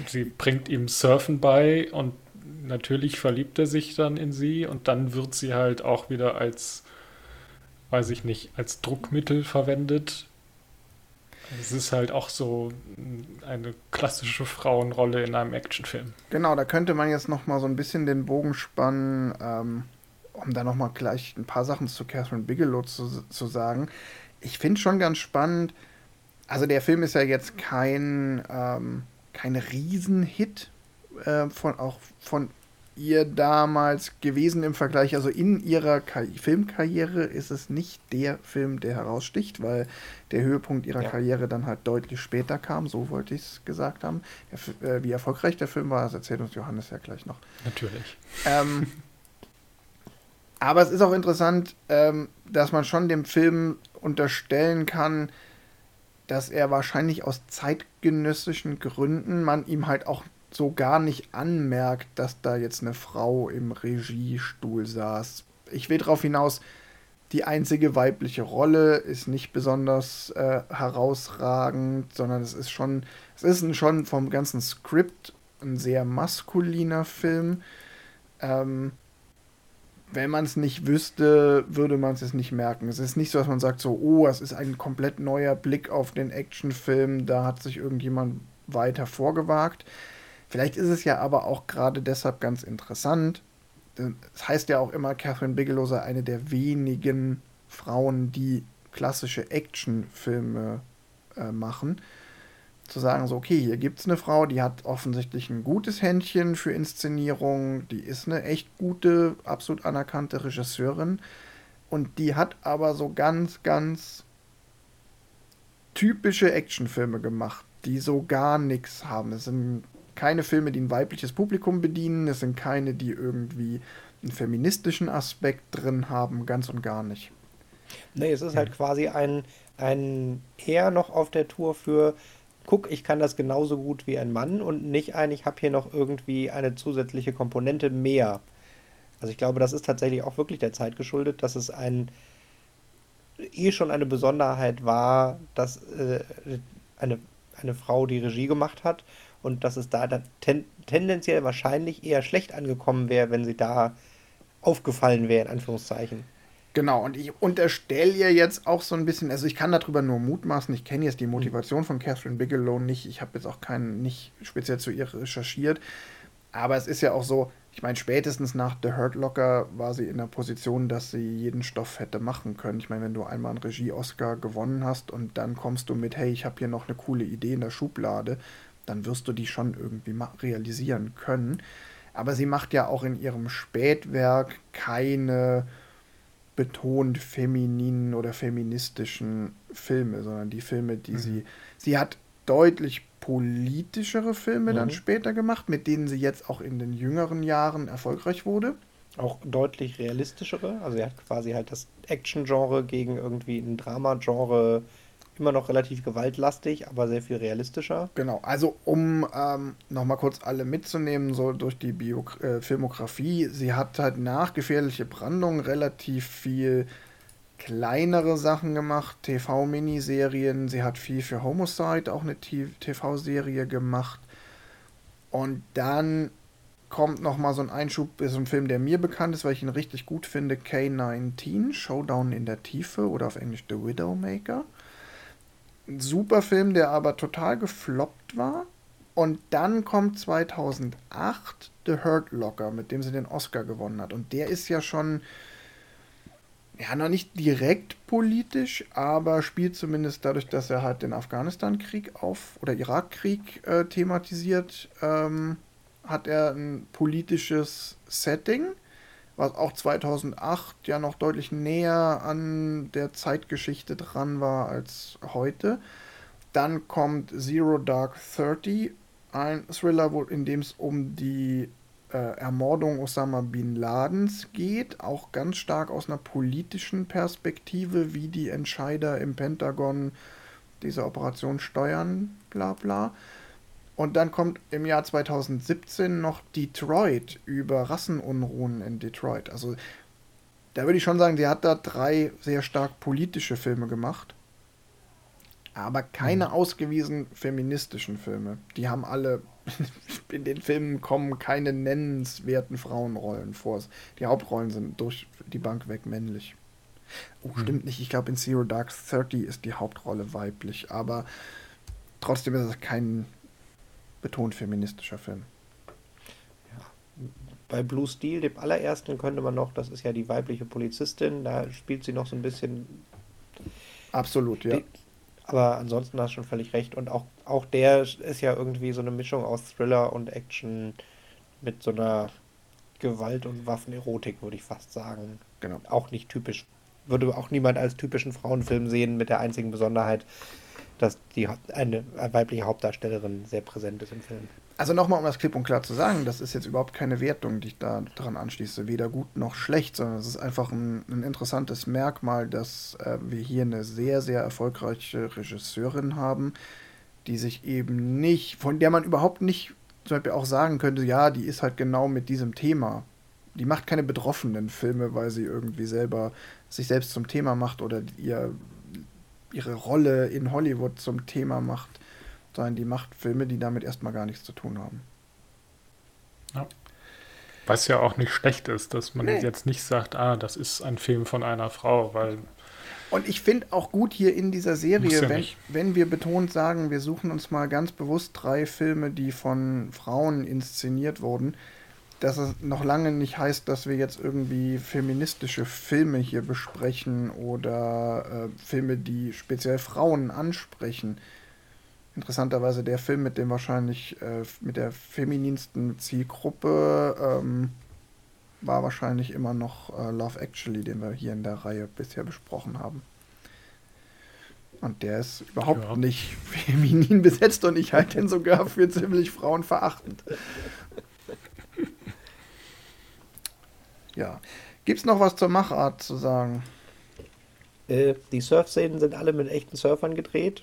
sie bringt ihm Surfen bei und natürlich verliebt er sich dann in sie und dann wird sie halt auch wieder als, weiß ich nicht, als Druckmittel verwendet. Es ist halt auch so eine klassische Frauenrolle in einem Actionfilm. Genau, da könnte man jetzt noch mal so ein bisschen den Bogen spannen, ähm, um da noch mal gleich ein paar Sachen zu Catherine Bigelow zu, zu sagen. Ich finde schon ganz spannend, also der Film ist ja jetzt kein ähm, kein Riesenhit äh, von, auch von ihr damals gewesen im Vergleich. Also in ihrer Ka Filmkarriere ist es nicht der Film, der heraussticht, weil der Höhepunkt ihrer ja. Karriere dann halt deutlich später kam. So wollte ich es gesagt haben. Der, äh, wie erfolgreich der Film war, das erzählt uns Johannes ja gleich noch. Natürlich. Ähm, aber es ist auch interessant, ähm, dass man schon dem Film unterstellen kann, dass er wahrscheinlich aus zeitgenössischen Gründen man ihm halt auch so gar nicht anmerkt, dass da jetzt eine Frau im Regiestuhl saß. Ich will darauf hinaus, die einzige weibliche Rolle ist nicht besonders äh, herausragend, sondern es ist schon, es ist ein, schon vom ganzen Skript ein sehr maskuliner Film. Ähm, wenn man es nicht wüsste, würde man es nicht merken. Es ist nicht so, dass man sagt so, oh, es ist ein komplett neuer Blick auf den Actionfilm, da hat sich irgendjemand weiter vorgewagt. Vielleicht ist es ja aber auch gerade deshalb ganz interessant. Es heißt ja auch immer, Catherine Bigelow sei eine der wenigen Frauen, die klassische Actionfilme äh, machen zu sagen, so, okay, hier gibt es eine Frau, die hat offensichtlich ein gutes Händchen für Inszenierung, die ist eine echt gute, absolut anerkannte Regisseurin und die hat aber so ganz, ganz typische Actionfilme gemacht, die so gar nichts haben. Es sind keine Filme, die ein weibliches Publikum bedienen, es sind keine, die irgendwie einen feministischen Aspekt drin haben, ganz und gar nicht. Nee, es ist halt quasi ein, ein eher noch auf der Tour für guck, ich kann das genauso gut wie ein Mann und nicht ein, ich habe hier noch irgendwie eine zusätzliche Komponente mehr. Also ich glaube, das ist tatsächlich auch wirklich der Zeit geschuldet, dass es ein eh schon eine Besonderheit war, dass äh, eine, eine Frau die Regie gemacht hat und dass es da ten, tendenziell wahrscheinlich eher schlecht angekommen wäre, wenn sie da aufgefallen wäre, in Anführungszeichen. Genau, und ich unterstelle ihr jetzt auch so ein bisschen, also ich kann darüber nur mutmaßen, ich kenne jetzt die Motivation von Catherine Bigelow nicht, ich habe jetzt auch keinen, nicht speziell zu ihr recherchiert, aber es ist ja auch so, ich meine, spätestens nach The Hurt Locker war sie in der Position, dass sie jeden Stoff hätte machen können. Ich meine, wenn du einmal einen Regie-Oscar gewonnen hast und dann kommst du mit, hey, ich habe hier noch eine coole Idee in der Schublade, dann wirst du die schon irgendwie realisieren können. Aber sie macht ja auch in ihrem Spätwerk keine betont femininen oder feministischen Filme, sondern die Filme, die mhm. sie. Sie hat deutlich politischere Filme mhm. dann später gemacht, mit denen sie jetzt auch in den jüngeren Jahren erfolgreich wurde. Auch deutlich realistischere. Also sie hat quasi halt das Action-Genre gegen irgendwie ein Drama-Genre immer noch relativ gewaltlastig, aber sehr viel realistischer. Genau, also um ähm, nochmal kurz alle mitzunehmen, so durch die Bio äh, Filmografie, sie hat halt nach Gefährliche Brandung relativ viel kleinere Sachen gemacht, TV-Miniserien, sie hat viel für Homicide, auch eine TV-Serie gemacht. Und dann kommt nochmal so ein Einschub, ist ein Film, der mir bekannt ist, weil ich ihn richtig gut finde, K-19, Showdown in der Tiefe oder auf Englisch The Widowmaker. Ein super Film, der aber total gefloppt war. Und dann kommt 2008 The Hurt Locker, mit dem sie den Oscar gewonnen hat. Und der ist ja schon, ja, noch nicht direkt politisch, aber spielt zumindest dadurch, dass er halt den Afghanistan-Krieg auf oder Irakkrieg äh, thematisiert, ähm, hat er ein politisches Setting, was auch 2008 ja noch deutlich näher an der Zeitgeschichte dran war als heute. Dann kommt Zero Dark Thirty, ein Thriller, in dem es um die äh, Ermordung Osama bin Ladens geht, auch ganz stark aus einer politischen Perspektive, wie die Entscheider im Pentagon diese Operation steuern, bla bla. Und dann kommt im Jahr 2017 noch Detroit über Rassenunruhen in Detroit. Also da würde ich schon sagen, sie hat da drei sehr stark politische Filme gemacht. Aber keine mhm. ausgewiesen feministischen Filme. Die haben alle, in den Filmen kommen keine nennenswerten Frauenrollen vor. Die Hauptrollen sind durch die Bank weg männlich. Oh, mhm. stimmt nicht. Ich glaube, in Zero Dark Thirty ist die Hauptrolle weiblich. Aber trotzdem ist es kein betont feministischer Film. Ja. Bei Blue Steel, dem allerersten, könnte man noch, das ist ja die weibliche Polizistin, da spielt sie noch so ein bisschen. Absolut, ja. Aber ansonsten hast du schon völlig recht. Und auch, auch der ist ja irgendwie so eine Mischung aus Thriller und Action mit so einer Gewalt- und Waffenerotik, würde ich fast sagen. Genau. Auch nicht typisch. Würde auch niemand als typischen Frauenfilm sehen, mit der einzigen Besonderheit, dass die eine weibliche Hauptdarstellerin sehr präsent ist im Film. Also nochmal, um das klipp und klar zu sagen, das ist jetzt überhaupt keine Wertung, die ich da dran anschließe, weder gut noch schlecht, sondern es ist einfach ein, ein interessantes Merkmal, dass äh, wir hier eine sehr, sehr erfolgreiche Regisseurin haben, die sich eben nicht, von der man überhaupt nicht zum Beispiel auch sagen könnte, ja, die ist halt genau mit diesem Thema. Die macht keine betroffenen Filme, weil sie irgendwie selber sich selbst zum Thema macht oder ihr ihre Rolle in Hollywood zum Thema macht, sondern die macht Filme, die damit erstmal gar nichts zu tun haben. Ja. Was ja auch nicht schlecht ist, dass man nee. jetzt nicht sagt, ah, das ist ein Film von einer Frau, weil. Und ich finde auch gut hier in dieser Serie, ja wenn, wenn wir betont sagen, wir suchen uns mal ganz bewusst drei Filme, die von Frauen inszeniert wurden, dass es noch lange nicht heißt, dass wir jetzt irgendwie feministische Filme hier besprechen oder äh, Filme, die speziell Frauen ansprechen. Interessanterweise der Film mit dem wahrscheinlich äh, mit der femininsten Zielgruppe ähm, war wahrscheinlich immer noch äh, Love Actually, den wir hier in der Reihe bisher besprochen haben. Und der ist überhaupt ja. nicht feminin besetzt und ich halte ihn sogar für ziemlich frauenverachtend. Ja. Gibt es noch was zur Machart zu sagen? Äh, die Surf-Szenen sind alle mit echten Surfern gedreht.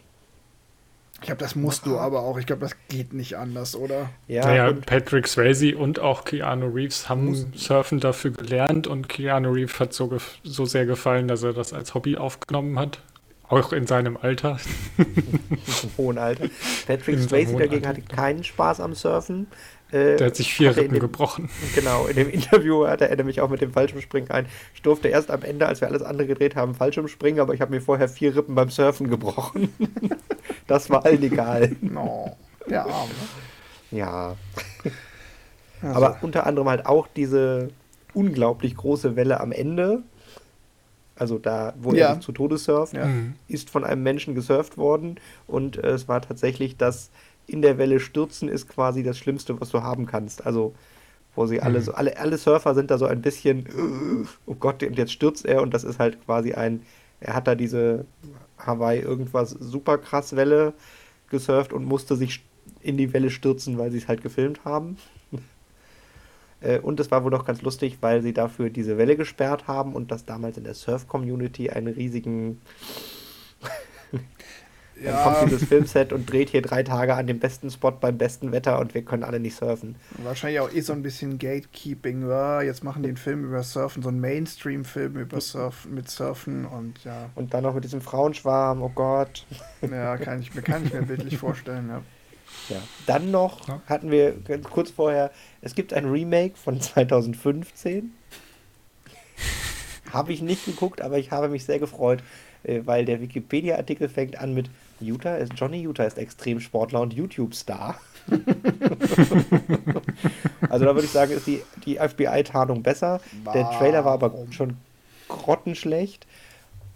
Ich glaube, das musst du aber auch. Ich glaube, das geht nicht anders, oder? Ja, naja, Patrick Swayze und auch Keanu Reeves haben Surfen dafür gelernt und Keanu Reeves hat so, so sehr gefallen, dass er das als Hobby aufgenommen hat. Auch in seinem Alter. Im hohen Alter. Patrick Swayze dagegen hatte keinen Spaß am Surfen. Äh, der hat sich vier Rippen dem, gebrochen. Genau, in dem Interview hatte er nämlich auch mit dem Fallschirmspringen ein. Ich durfte erst am Ende, als wir alles andere gedreht haben, Fallschirmspringen, aber ich habe mir vorher vier Rippen beim Surfen gebrochen. das war allen egal. No, der Arme. Ja. Also. Aber unter anderem halt auch diese unglaublich große Welle am Ende. Also da, wo ja. er zu Tode surft, ja. Mhm. ist von einem Menschen gesurft worden und äh, es war tatsächlich das in der Welle stürzen ist quasi das Schlimmste, was du haben kannst. Also, wo sie alle mhm. so, alle, alle Surfer sind da so ein bisschen, oh Gott, und jetzt stürzt er und das ist halt quasi ein, er hat da diese Hawaii irgendwas super krass Welle gesurft und musste sich in die Welle stürzen, weil sie es halt gefilmt haben. Äh, und es war wohl doch ganz lustig, weil sie dafür diese Welle gesperrt haben und das damals in der Surf-Community einen riesigen Ja. Dann kommt dieses Filmset und dreht hier drei Tage an dem besten Spot beim besten Wetter und wir können alle nicht surfen. Wahrscheinlich auch eh so ein bisschen Gatekeeping. Ja, jetzt machen die einen Film über Surfen, so einen Mainstream-Film über Surfen, mit Surfen und ja. Und dann noch mit diesem Frauenschwarm, oh Gott. Ja, kann ich mir, kann ich mir bildlich vorstellen, ja. Ja. Dann noch hatten wir kurz vorher, es gibt ein Remake von 2015. habe ich nicht geguckt, aber ich habe mich sehr gefreut, äh, weil der Wikipedia-Artikel fängt an mit Utah ist Johnny Utah ist Extremsportler und YouTube-Star. also da würde ich sagen, ist die, die FBI-Tarnung besser. Wow. Der Trailer war aber schon grottenschlecht.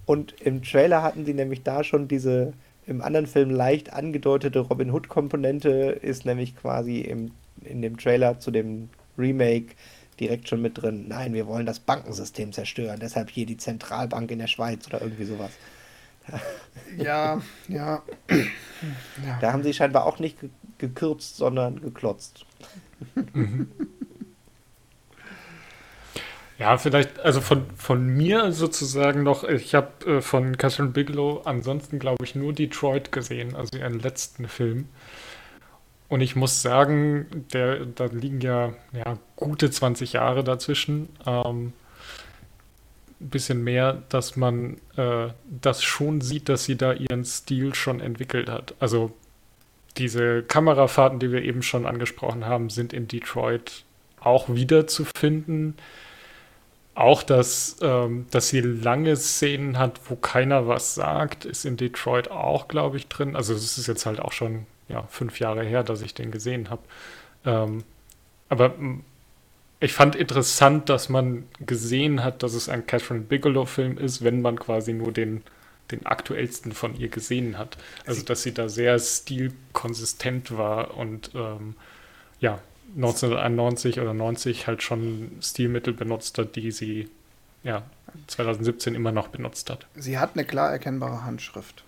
Und im Trailer hatten sie nämlich da schon diese im anderen Film leicht angedeutete Robin Hood-Komponente, ist nämlich quasi im, in dem Trailer zu dem Remake direkt schon mit drin. Nein, wir wollen das Bankensystem zerstören, deshalb hier die Zentralbank in der Schweiz oder irgendwie sowas. Ja, ja. ja. Da haben sie scheinbar auch nicht gekürzt, sondern geklotzt. Ja, vielleicht, also von, von mir sozusagen noch, ich habe äh, von Catherine Bigelow ansonsten, glaube ich, nur Detroit gesehen, also ihren letzten Film. Und ich muss sagen, der, da liegen ja, ja gute 20 Jahre dazwischen. Ähm, bisschen mehr, dass man äh, das schon sieht, dass sie da ihren Stil schon entwickelt hat. Also diese Kamerafahrten, die wir eben schon angesprochen haben, sind in Detroit auch wieder zu finden. Auch, dass, ähm, dass sie lange Szenen hat, wo keiner was sagt, ist in Detroit auch, glaube ich, drin. Also es ist jetzt halt auch schon ja, fünf Jahre her, dass ich den gesehen habe. Ähm, aber ich fand interessant, dass man gesehen hat, dass es ein Catherine Bigelow-Film ist, wenn man quasi nur den, den aktuellsten von ihr gesehen hat. Also, dass sie da sehr stilkonsistent war und ähm, ja, 1991 oder 90 halt schon Stilmittel benutzt hat, die sie ja 2017 immer noch benutzt hat. Sie hat eine klar erkennbare Handschrift.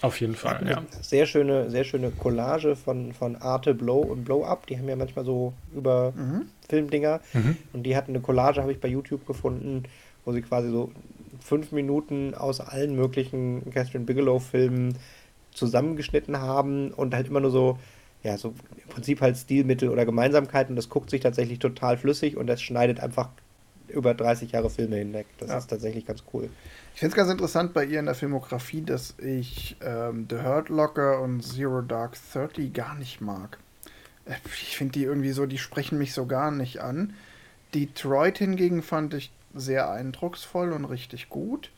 Auf jeden Fall, ja. Sehr schöne, sehr schöne Collage von, von Arte Blow und Blow Up. Die haben ja manchmal so über mhm. Filmdinger. Mhm. Und die hatten eine Collage, habe ich bei YouTube gefunden, wo sie quasi so fünf Minuten aus allen möglichen Catherine Bigelow-Filmen zusammengeschnitten haben und halt immer nur so, ja, so im Prinzip halt Stilmittel oder Gemeinsamkeiten. Das guckt sich tatsächlich total flüssig und das schneidet einfach über 30 Jahre Filme hinweg. Das ja. ist tatsächlich ganz cool. Ich finde es ganz interessant bei ihr in der Filmografie, dass ich ähm, The Hurt Locker und Zero Dark Thirty gar nicht mag. Ich finde die irgendwie so, die sprechen mich so gar nicht an. Detroit hingegen fand ich sehr eindrucksvoll und richtig gut.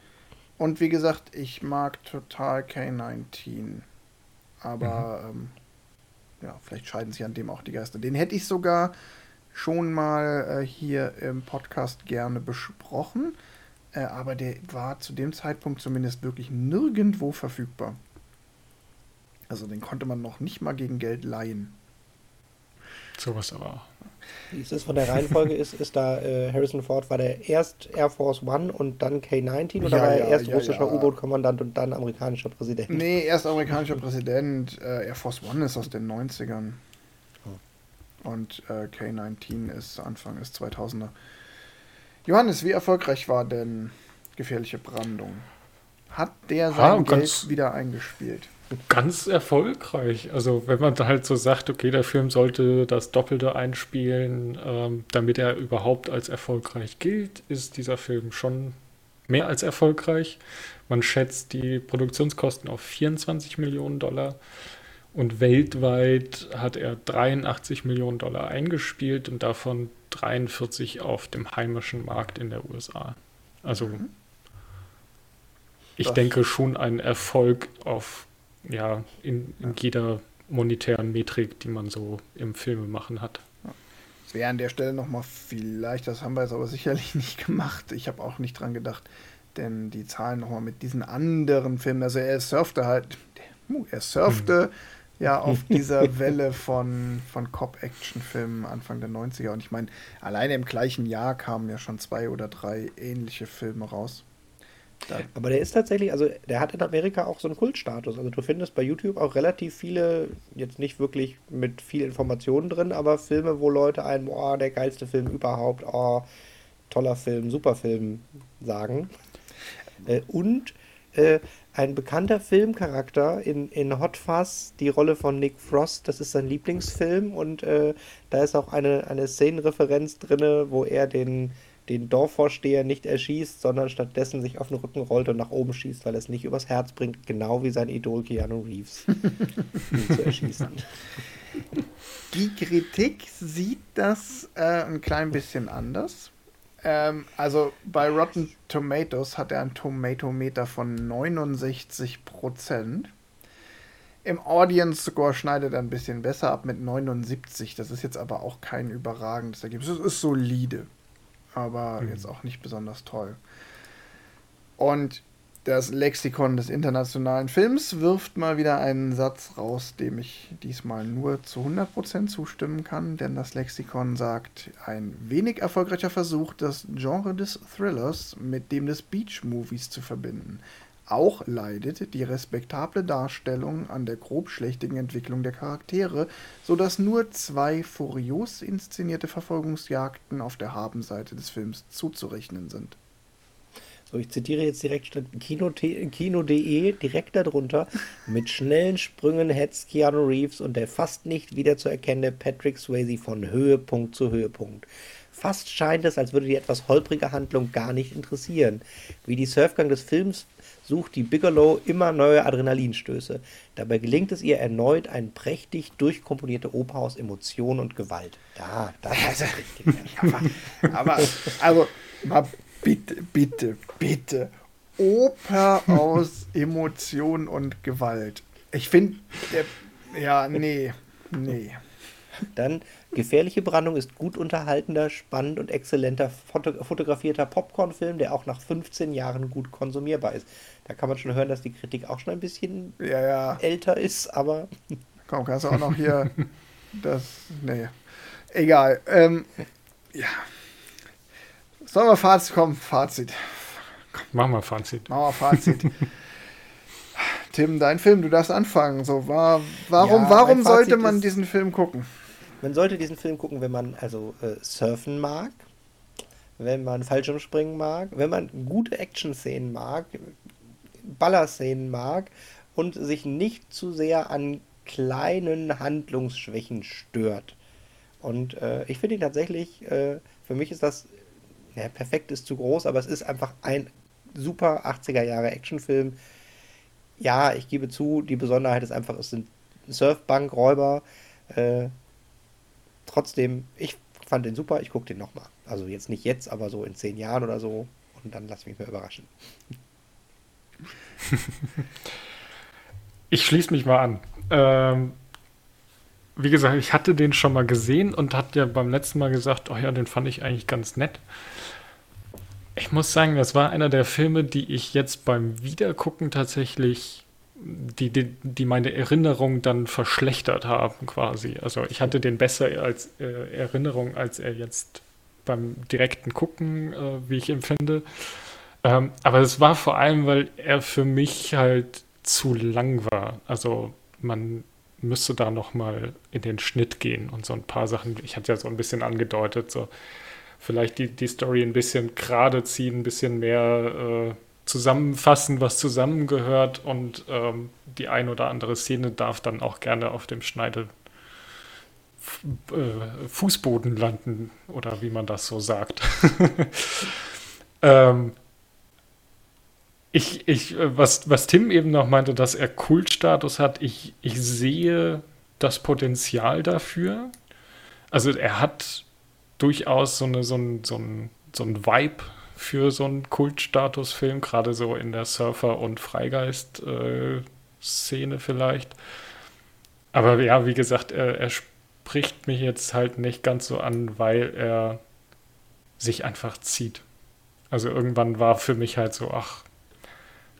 Und wie gesagt, ich mag total K-19. Aber mhm. ähm, ja, vielleicht scheiden sich an dem auch die Geister. Den hätte ich sogar schon mal äh, hier im Podcast gerne besprochen, äh, aber der war zu dem Zeitpunkt zumindest wirklich nirgendwo verfügbar. Also den konnte man noch nicht mal gegen Geld leihen. Sowas aber. Wie ist es von der Reihenfolge? ist, ist da äh, Harrison Ford war der erst Air Force One und dann K-19 oder ja, war er ja, erst ja, russischer U-Boot-Kommandant und dann amerikanischer Präsident? Nee, erst amerikanischer Präsident. Äh, Air Force One ist aus den 90ern. Und äh, K19 ist Anfang des 2000er. Johannes, wie erfolgreich war denn gefährliche Brandung? Hat der sein ah, Geld wieder eingespielt? Ganz erfolgreich. Also wenn man halt so sagt, okay, der Film sollte das Doppelte einspielen, ähm, damit er überhaupt als erfolgreich gilt, ist dieser Film schon mehr als erfolgreich. Man schätzt die Produktionskosten auf 24 Millionen Dollar. Und weltweit hat er 83 Millionen Dollar eingespielt und davon 43 auf dem heimischen Markt in der USA. Also mhm. ich das denke schon ein Erfolg auf, ja, in, in ja. jeder monetären Metrik, die man so im Filmemachen hat. Es wäre an der Stelle nochmal vielleicht, das haben wir jetzt aber sicherlich nicht gemacht. Ich habe auch nicht dran gedacht, denn die Zahlen nochmal mit diesen anderen Filmen, also er surfte halt, er surfte. Mhm ja auf dieser Welle von, von Cop-Action-Filmen Anfang der 90er. Und ich meine, alleine im gleichen Jahr kamen ja schon zwei oder drei ähnliche Filme raus. Aber der ist tatsächlich, also der hat in Amerika auch so einen Kultstatus. Also du findest bei YouTube auch relativ viele, jetzt nicht wirklich mit viel Informationen drin, aber Filme, wo Leute einen, boah, der geilste Film überhaupt, oh, toller Film, super Film sagen. Äh, und äh, ein bekannter Filmcharakter in, in Hot Fuzz, die Rolle von Nick Frost, das ist sein Lieblingsfilm und äh, da ist auch eine, eine Szenenreferenz drin, wo er den, den Dorfvorsteher nicht erschießt, sondern stattdessen sich auf den Rücken rollt und nach oben schießt, weil er es nicht übers Herz bringt, genau wie sein Idol Keanu Reeves, ihn zu erschießen. Die Kritik sieht das äh, ein klein bisschen anders. Ähm, also bei Rotten Tomatoes hat er ein Tomatometer von 69% Im Audience Score schneidet er ein bisschen besser ab mit 79. Das ist jetzt aber auch kein überragendes Ergebnis. Es ist solide, aber mhm. jetzt auch nicht besonders toll. Und das Lexikon des internationalen Films wirft mal wieder einen Satz raus, dem ich diesmal nur zu 100% zustimmen kann, denn das Lexikon sagt, ein wenig erfolgreicher Versuch, das Genre des Thrillers mit dem des Beach-Movies zu verbinden. Auch leidet die respektable Darstellung an der grob schlechtigen Entwicklung der Charaktere, sodass nur zwei furios inszenierte Verfolgungsjagden auf der Habenseite des Films zuzurechnen sind. So, ich zitiere jetzt direkt statt Kino.de Kino direkt darunter. Mit schnellen Sprüngen hetzt Keanu Reeves und der fast nicht wiederzuerkennende Patrick Swayze von Höhepunkt zu Höhepunkt. Fast scheint es, als würde die etwas holprige Handlung gar nicht interessieren. Wie die Surfgang des Films sucht die Bigelow immer neue Adrenalinstöße. Dabei gelingt es ihr erneut ein prächtig durchkomponierte Oper aus Emotion und Gewalt. Da, da ist richtig. aber, aber, also, mal bitte, bitte, bitte. Oper aus Emotion und Gewalt. Ich finde, ja, nee, nee. Dann Gefährliche Brandung ist gut unterhaltender, spannend und exzellenter foto fotografierter Popcorn-Film, der auch nach 15 Jahren gut konsumierbar ist. Da kann man schon hören, dass die Kritik auch schon ein bisschen ja, ja. älter ist, aber. Komm, kannst du auch noch hier das. Nee. Egal. Ähm, ja. Sollen wir Fazit kommen? Fazit. Machen wir Fazit. Machen wir Fazit. Tim, dein Film, du darfst anfangen. So, war, warum, ja, warum sollte man diesen Film gucken? Man sollte diesen Film gucken, wenn man also äh, surfen mag, wenn man Fallschirmspringen mag, wenn man gute Action-Szenen mag, Ballerszenen mag und sich nicht zu sehr an kleinen Handlungsschwächen stört. Und äh, ich finde ihn tatsächlich, äh, für mich ist das ja, perfekt ist zu groß, aber es ist einfach ein super 80er Jahre Actionfilm. Ja, ich gebe zu, die Besonderheit ist einfach, es sind Surfbankräuber. Äh, trotzdem, ich fand den super, ich gucke den nochmal. Also jetzt nicht jetzt, aber so in zehn Jahren oder so. Und dann lasse ich mich mal überraschen. ich schließe mich mal an. Ähm, wie gesagt, ich hatte den schon mal gesehen und hatte ja beim letzten Mal gesagt, oh ja, den fand ich eigentlich ganz nett. Ich muss sagen, das war einer der Filme, die ich jetzt beim Wiedergucken tatsächlich, die, die, die meine Erinnerung dann verschlechtert haben quasi. Also ich hatte den besser als äh, Erinnerung, als er jetzt beim direkten Gucken, äh, wie ich empfinde. Ähm, aber es war vor allem, weil er für mich halt zu lang war. Also man müsste da nochmal in den Schnitt gehen und so ein paar Sachen, ich hatte ja so ein bisschen angedeutet, so vielleicht die, die Story ein bisschen gerade ziehen, ein bisschen mehr äh, zusammenfassen, was zusammengehört und ähm, die ein oder andere Szene darf dann auch gerne auf dem Schneide äh, Fußboden landen oder wie man das so sagt. ähm, ich, ich, was, was Tim eben noch meinte, dass er Kultstatus hat, ich, ich sehe das Potenzial dafür. Also er hat durchaus so, eine, so, ein, so, ein, so ein Vibe für so einen Kultstatusfilm, gerade so in der Surfer- und Freigeist-Szene vielleicht. Aber ja, wie gesagt, er, er spricht mich jetzt halt nicht ganz so an, weil er sich einfach zieht. Also irgendwann war für mich halt so, ach,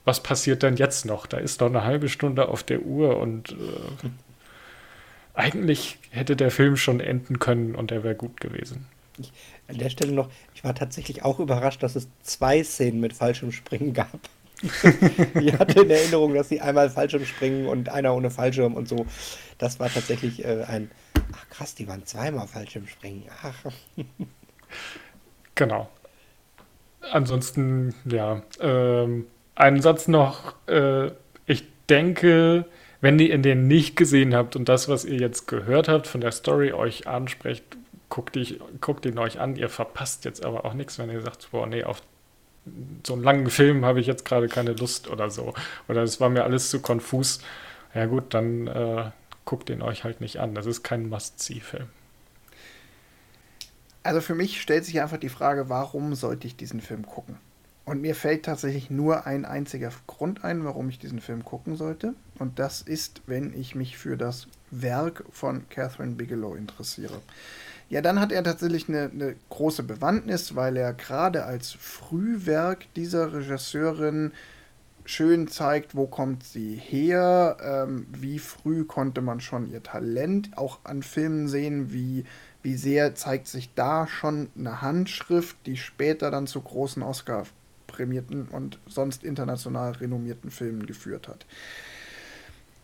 was passiert denn jetzt noch? Da ist noch eine halbe Stunde auf der Uhr und äh, eigentlich hätte der Film schon enden können und er wäre gut gewesen. Ich, an der Stelle noch, ich war tatsächlich auch überrascht, dass es zwei Szenen mit Fallschirmspringen gab. ich hatte in Erinnerung, dass sie einmal Fallschirm springen und einer ohne Fallschirm und so. Das war tatsächlich äh, ein. Ach krass, die waren zweimal Fallschirmspringen. Ach. genau. Ansonsten, ja, ähm, einen Satz noch. Äh, ich denke, wenn ihr den nicht gesehen habt und das, was ihr jetzt gehört habt von der Story euch anspricht, guckt, die, guckt ihn euch an. Ihr verpasst jetzt aber auch nichts, wenn ihr sagt, boah, nee, auf so einen langen Film habe ich jetzt gerade keine Lust oder so. Oder es war mir alles zu konfus. Ja gut, dann äh, guckt ihn euch halt nicht an. Das ist kein Must-See-Film. Also für mich stellt sich einfach die Frage, warum sollte ich diesen Film gucken? Und mir fällt tatsächlich nur ein einziger Grund ein, warum ich diesen Film gucken sollte. Und das ist, wenn ich mich für das Werk von Catherine Bigelow interessiere. Ja, dann hat er tatsächlich eine, eine große Bewandtnis, weil er gerade als Frühwerk dieser Regisseurin schön zeigt, wo kommt sie her, ähm, wie früh konnte man schon ihr Talent auch an Filmen sehen, wie, wie sehr zeigt sich da schon eine Handschrift, die später dann zu großen Oscar prämierten und sonst international renommierten Filmen geführt hat.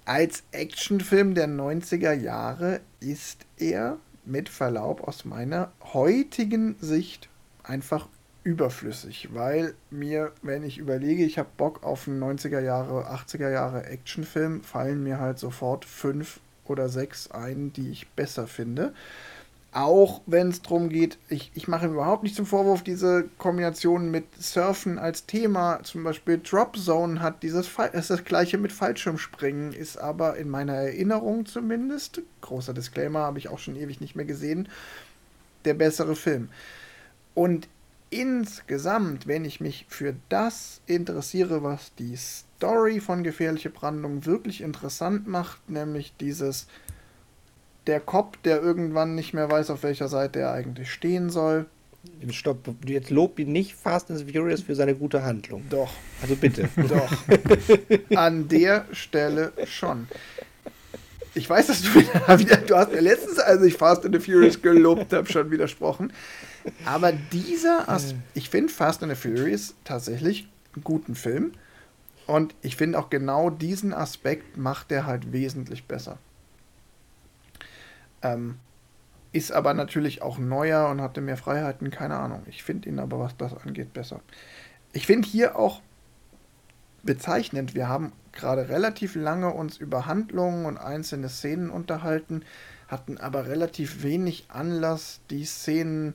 Als Actionfilm der 90er Jahre ist er mit Verlaub aus meiner heutigen Sicht einfach überflüssig, weil mir, wenn ich überlege, ich habe Bock auf einen 90er Jahre, 80er Jahre Actionfilm, fallen mir halt sofort fünf oder sechs ein, die ich besser finde. Auch wenn es darum geht, ich, ich mache überhaupt nicht zum Vorwurf, diese Kombination mit Surfen als Thema, zum Beispiel Drop Zone hat dieses, ist das gleiche mit Fallschirmspringen, ist aber in meiner Erinnerung zumindest, großer Disclaimer, habe ich auch schon ewig nicht mehr gesehen, der bessere Film. Und insgesamt, wenn ich mich für das interessiere, was die Story von Gefährliche Brandung wirklich interessant macht, nämlich dieses der Cop, der irgendwann nicht mehr weiß, auf welcher Seite er eigentlich stehen soll. Stopp, jetzt lob ihn nicht Fast and Furious für seine gute Handlung. Doch. Also bitte. Doch. An der Stelle schon. Ich weiß, dass du wieder, du hast mir letztens, als ich Fast and the Furious gelobt habe, schon widersprochen. Aber dieser, As ich finde Fast and the Furious tatsächlich einen guten Film. Und ich finde auch genau diesen Aspekt macht er halt wesentlich besser. Ähm, ist aber natürlich auch neuer und hatte mehr Freiheiten, keine Ahnung. Ich finde ihn aber, was das angeht, besser. Ich finde hier auch bezeichnend, wir haben gerade relativ lange uns über Handlungen und einzelne Szenen unterhalten, hatten aber relativ wenig Anlass, die Szenen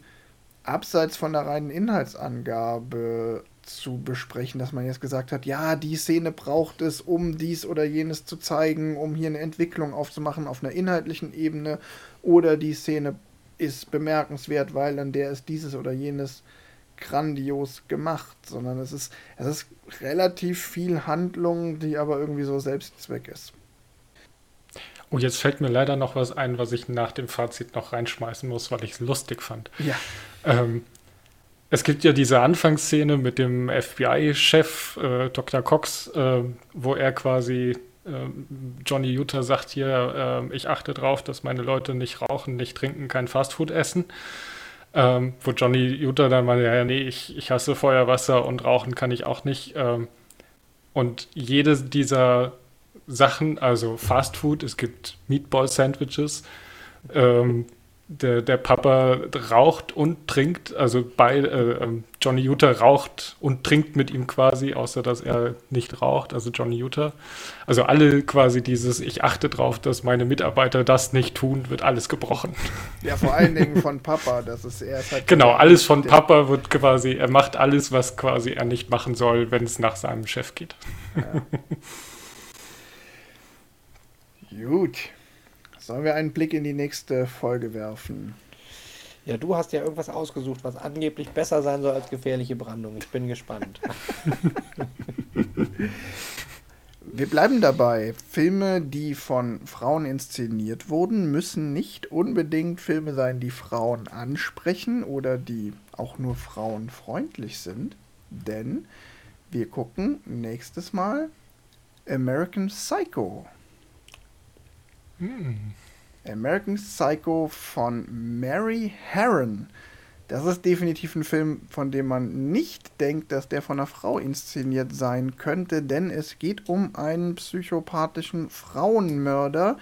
abseits von der reinen Inhaltsangabe zu besprechen, dass man jetzt gesagt hat, ja, die Szene braucht es, um dies oder jenes zu zeigen, um hier eine Entwicklung aufzumachen auf einer inhaltlichen Ebene, oder die Szene ist bemerkenswert, weil an der ist dieses oder jenes grandios gemacht, sondern es ist, es ist relativ viel Handlung, die aber irgendwie so Selbstzweck ist. Oh, jetzt fällt mir leider noch was ein, was ich nach dem Fazit noch reinschmeißen muss, weil ich es lustig fand. Ja. Ähm, es gibt ja diese Anfangsszene mit dem FBI-Chef äh, Dr. Cox, äh, wo er quasi äh, Johnny Utah sagt hier, äh, ich achte darauf, dass meine Leute nicht rauchen, nicht trinken, kein Fastfood essen. Ähm, wo Johnny Utah dann mal, ja, nee, ich, ich hasse Feuerwasser und Rauchen kann ich auch nicht. Ähm, und jede dieser Sachen, also Fastfood, es gibt Meatball-Sandwiches, ähm, der, der Papa raucht und trinkt, also bei äh, ähm, Johnny Utah raucht und trinkt mit ihm quasi, außer dass er nicht raucht, also Johnny Utah. Also alle quasi dieses, ich achte drauf, dass meine Mitarbeiter das nicht tun, wird alles gebrochen. Ja, vor allen Dingen von Papa, das ist er halt Genau, alles von Papa wird quasi, er macht alles, was quasi er nicht machen soll, wenn es nach seinem Chef geht. Ja. Gut. Sollen wir einen Blick in die nächste Folge werfen? Ja, du hast ja irgendwas ausgesucht, was angeblich besser sein soll als gefährliche Brandung. Ich bin gespannt. Wir bleiben dabei. Filme, die von Frauen inszeniert wurden, müssen nicht unbedingt Filme sein, die Frauen ansprechen oder die auch nur frauenfreundlich sind. Denn wir gucken nächstes Mal American Psycho. Hm. American Psycho von Mary Herron. Das ist definitiv ein Film, von dem man nicht denkt, dass der von einer Frau inszeniert sein könnte, denn es geht um einen psychopathischen Frauenmörder.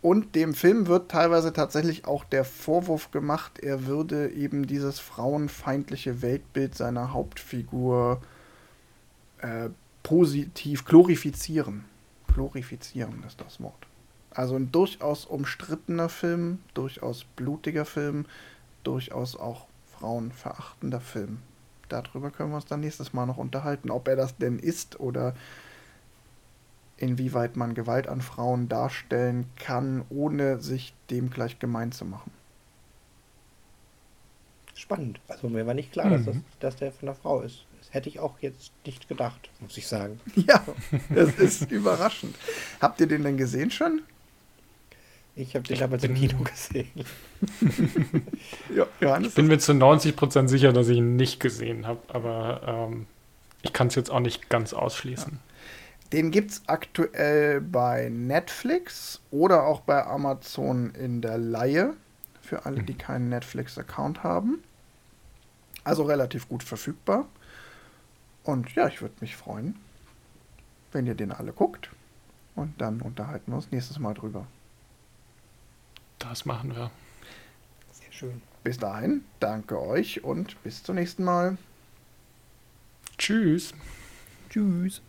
Und dem Film wird teilweise tatsächlich auch der Vorwurf gemacht, er würde eben dieses frauenfeindliche Weltbild seiner Hauptfigur äh, positiv glorifizieren. Glorifizieren ist das Wort. Also ein durchaus umstrittener Film, durchaus blutiger Film, durchaus auch frauenverachtender Film. Darüber können wir uns dann nächstes Mal noch unterhalten, ob er das denn ist oder inwieweit man Gewalt an Frauen darstellen kann, ohne sich dem gleich gemein zu machen. Spannend. Also mir war nicht klar, mhm. dass, das, dass der von der Frau ist. Das hätte ich auch jetzt nicht gedacht, muss ich sagen. Ja, das ist überraschend. Habt ihr den denn gesehen schon? Ich habe den damals im Kino gesehen. ja, Johannes, ich bin mir zu 90% sicher, dass ich ihn nicht gesehen habe, aber ähm, ich kann es jetzt auch nicht ganz ausschließen. Ja. Den gibt es aktuell bei Netflix oder auch bei Amazon in der Laie, für alle, die mhm. keinen Netflix-Account haben. Also relativ gut verfügbar. Und ja, ich würde mich freuen, wenn ihr den alle guckt. Und dann unterhalten wir uns nächstes Mal drüber. Das machen wir. Sehr schön. Bis dahin, danke euch und bis zum nächsten Mal. Tschüss. Tschüss.